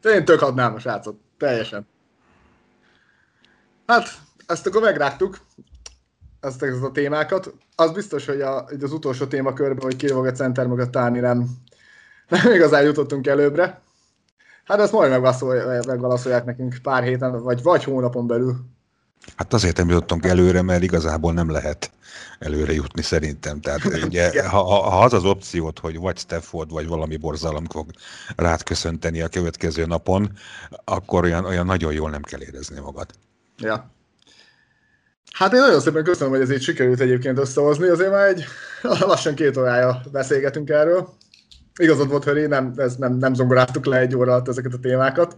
én tök adnám a srácot. Teljesen. Hát, ezt akkor megrágtuk, ezt, ezt a témákat. Az biztos, hogy a, az utolsó témakörben, hogy ki a center mögött állni, nem, nem igazán jutottunk előbbre. Hát ezt majd megválaszolják nekünk pár héten, vagy, vagy hónapon belül. Hát azért nem jutottunk előre, mert igazából nem lehet előre jutni szerintem. Tehát ugye, ha, ha az az opciót, hogy vagy Stafford, vagy valami borzalom fog rád köszönteni a következő napon, akkor olyan, olyan nagyon jól nem kell érezni magad. Ja. Hát én nagyon szépen köszönöm, hogy ez így sikerült egyébként összehozni, azért már egy lassan két órája beszélgetünk erről. Igazad volt, hogy nem, ez nem, nem zongoráztuk le egy óra alatt ezeket a témákat.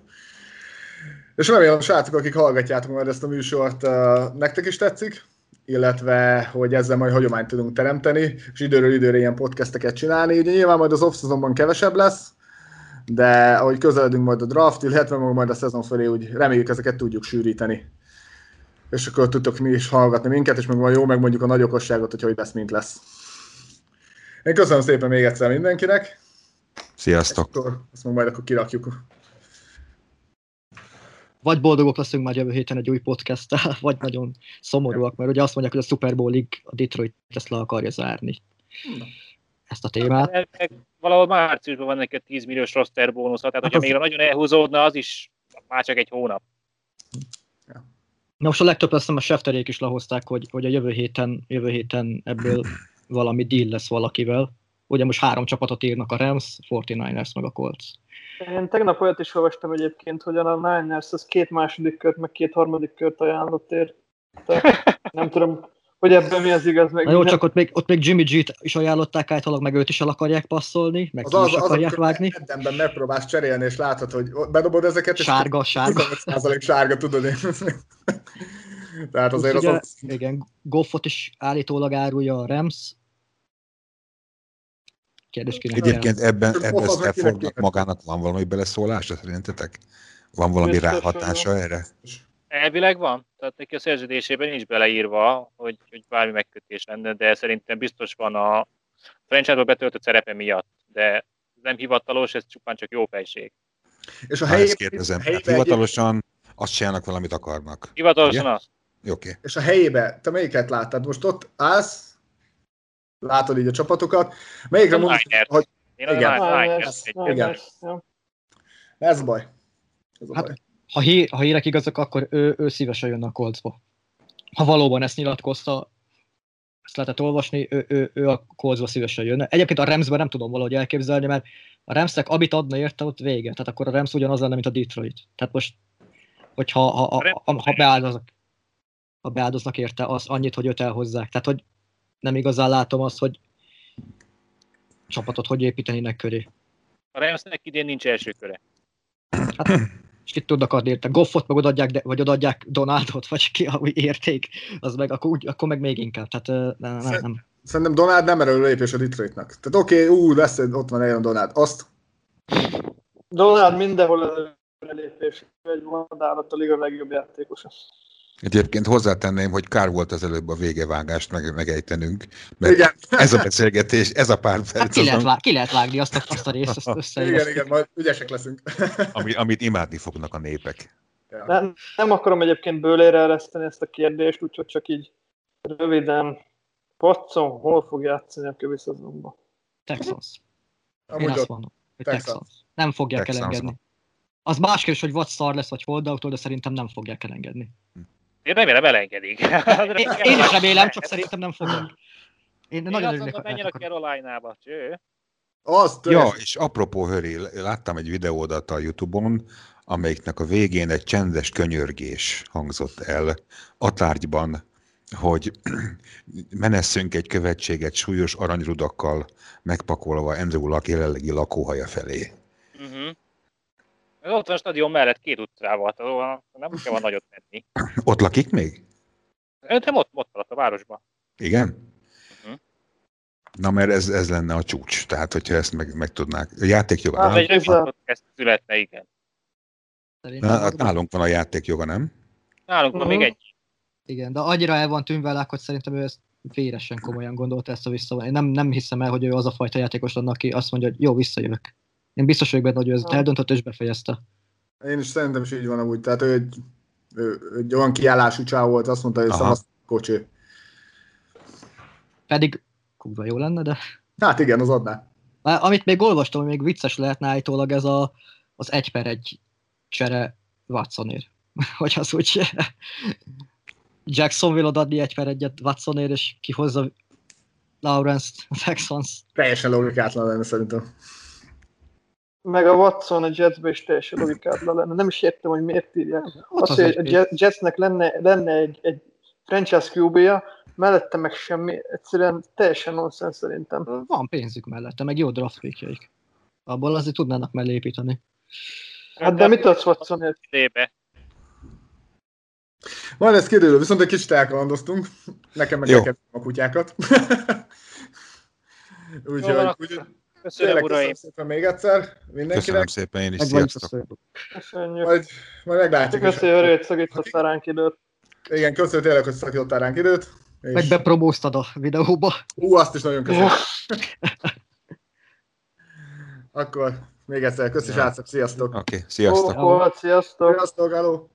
És remélem, srácok, akik hallgatjátok majd ezt a műsort, nektek is tetszik, illetve hogy ezzel majd hagyományt tudunk teremteni, és időről időre ilyen podcasteket csinálni. Ugye nyilván majd az off kevesebb lesz, de ahogy közeledünk majd a draft, illetve majd a szezon felé, úgy reméljük ezeket tudjuk sűríteni. És akkor tudtok mi is hallgatni minket, és meg majd jó megmondjuk a nagy okosságot, hogy hogy lesz, mint lesz. Én köszönöm szépen még egyszer mindenkinek. Sziasztok! Ezt, akkor, ezt majd akkor kirakjuk vagy boldogok leszünk már jövő héten egy új podcast vagy nagyon szomorúak, mert ugye azt mondják, hogy a Super Bowl League a Detroit ezt le akarja zárni. Ezt a témát. Valahol márciusban van neked 10 milliós roster bónusz, tehát hogyha még nagyon elhúzódna, az is már csak egy hónap. Na most a legtöbb azt a Schefterék is lehozták, hogy, hogy a jövő héten, jövő héten ebből valami deal lesz valakivel. Ugye most három csapatot írnak a Rams, 49ers meg a Colts. Én tegnap olyat is olvastam egyébként, hogy a Niners az két második kört, meg két harmadik kört ajánlott érte. Nem tudom, hogy ebben mi az igaz. Meg Na jó, csak ott még, ott még Jimmy G-t is ajánlották általában, meg őt is el akarják passzolni, meg az, ki az, is az, akarják az, vágni. Ebben megpróbálsz cserélni, és látod, hogy bedobod ezeket, és sárga, sárga. 25% sárga, tudod én. Tehát azért ugye, az, az... Igen, Goffot is állítólag árulja a Rams. Kérdés kinek Egyébként ebben, ebben Staffordnak magának van valami beleszólása szerintetek? Van valami ráhatása erre? Elvileg van, tehát neki a szerződésében nincs beleírva, hogy, hogy bármi megkötés lenne, de szerintem biztos van a franchise betöltött szerepe miatt, de nem hivatalos, ez csupán csak jó fejség. És a helyi, kérdezem, hát hivatalosan azt csinálnak valamit akarnak. Hivatalosan azt. Oké. Okay. És a helyébe, te melyiket láttad? Most ott állsz, látod így a csapatokat, melyikre mondod, hogy... Én igen, Niners, igen. Ez baj. Ez a hát, baj ha, hí, ha hírek igazak, akkor ő, ő szívesen jönne a Coltsba. Ha valóban ezt nyilatkozta, ezt lehetett olvasni, ő, ő, ő a Coltsba szívesen jönne. Egyébként a Ramsben nem tudom valahogy elképzelni, mert a Ramsnek amit adna érte, ott vége. Tehát akkor a Rams ugyanaz lenne, mint a Detroit. Tehát most, hogyha ha, ha, ha, ha beáldoznak, ha beáldoznak érte az annyit, hogy őt elhozzák. Tehát, hogy nem igazán látom azt, hogy csapatot hogy építenének köré. A Ramsnek idén nincs első köre. Hát, és kit tudnak adni érte. Goffot meg odaadják, de, vagy odaadják Donaldot, vagy ki a érték, az meg, akkor, akkor meg még inkább. Tehát nem, nem, nem. Szerintem Donald nem erről lépés a Detroitnak. Tehát oké, okay, ú, lesz, ott van Aaron Donald. Azt? Donald mindenhol lépés, egy vadárat a liga legjobb játékosa. Egyébként hozzátenném, hogy kár volt az előbb a végevágást meg, megejtenünk, mert igen. ez a beszélgetés, ez a pár perc. Hát ki, lehet vág, ki lehet vágni azt a, azt a részt, azt össze. Igen, igen, majd ügyesek leszünk. Ami, amit imádni fognak a népek. Ja. Nem, nem akarom egyébként bőlére ereszteni ezt a kérdést, úgyhogy csak így röviden. Watson hol fog játszani a kövi szezonban? Texas. Én azt mondom, hogy Texas. Texas. Nem fogják Texas. elengedni. Az más kérdés, hogy vagy szar lesz, vagy holdout de szerintem nem fogják elengedni. Hm. Én remélem elengedik. én, én is remélem, csak szerintem nem fogok. Én, én nagyon örülök. Menjen a Carolina-ba, cső. Azt, ja, és apropó Höri, láttam egy videódat a Youtube-on, amelyiknek a végén egy csendes könyörgés hangzott el a tárgyban, hogy menesszünk egy követséget súlyos aranyrudakkal megpakolva Andrew Luck jelenlegi lakóhaja felé. Uh-huh. Ez ott van a stadion mellett két utcával, tehát nem kell van nagyot tenni. Ott lakik még? Szerintem ott, ott alatt a városban. Igen? Uh-huh. Na, mert ez, ez lenne a csúcs, tehát hogyha ezt meg, meg tudnák. A játékjoga, nem? Egy ezt születne, igen. Na, hát nálunk van a játékjoga, nem? Nálunk van uh-huh. még egy. Igen, de annyira el van tűnve hogy szerintem ő ezt véresen komolyan gondolta ezt a vissza. Én nem, nem hiszem el, hogy ő az a fajta játékos lenne, aki azt mondja, hogy jó, visszajövök. Én biztos vagyok benne, hogy ő ezt eldöntött és befejezte. Én is szerintem is így van amúgy. Tehát ő egy, ő, egy olyan kiállású csáv volt, azt mondta, hogy szavasz kocsi. Pedig kurva jó lenne, de... Hát igen, az adná. Már, amit még olvastam, hogy még vicces lehetne állítólag ez a, az egy per egy csere Watsonért. hogy az úgy Jacksonville adni egy per egyet Watsonért, és kihozza Lawrence-t, Texans. Teljesen logikátlan lenne szerintem. Meg a Watson a Jetsbe is teljesen logikátlan lenne. Nem is értem, hogy miért írják. Hát az, az hogy a Jetsnek lenne, lenne egy, egy franchise qb mellette meg semmi, egyszerűen teljesen nonsens szerintem. Van pénzük mellette, meg jó draft pickjeik. Abból azért tudnának mellé építeni. Hát de mit adsz Watson Débe. Majd ez kiderül, viszont egy kicsit elkalandoztunk. Nekem meg a kutyákat. Úgyhogy, Köszönöm, uraim. Köszönöm szépen még egyszer mindenkinek. Köszönöm szépen, én is. Sziasztok. Köszönjük. Majd, majd meglátjuk. Köszönjük, hogy szakítottál ránk időt. Igen, köszönöm tényleg, hogy szakítottál ránk időt. És... Meg bepromóztad a videóba. Ú, azt is nagyon köszönöm. Akkor még egyszer, köszönöm, ja. sziasztok. Oké, okay, sziasztok. Ó, sziasztok. Sziasztok, hello.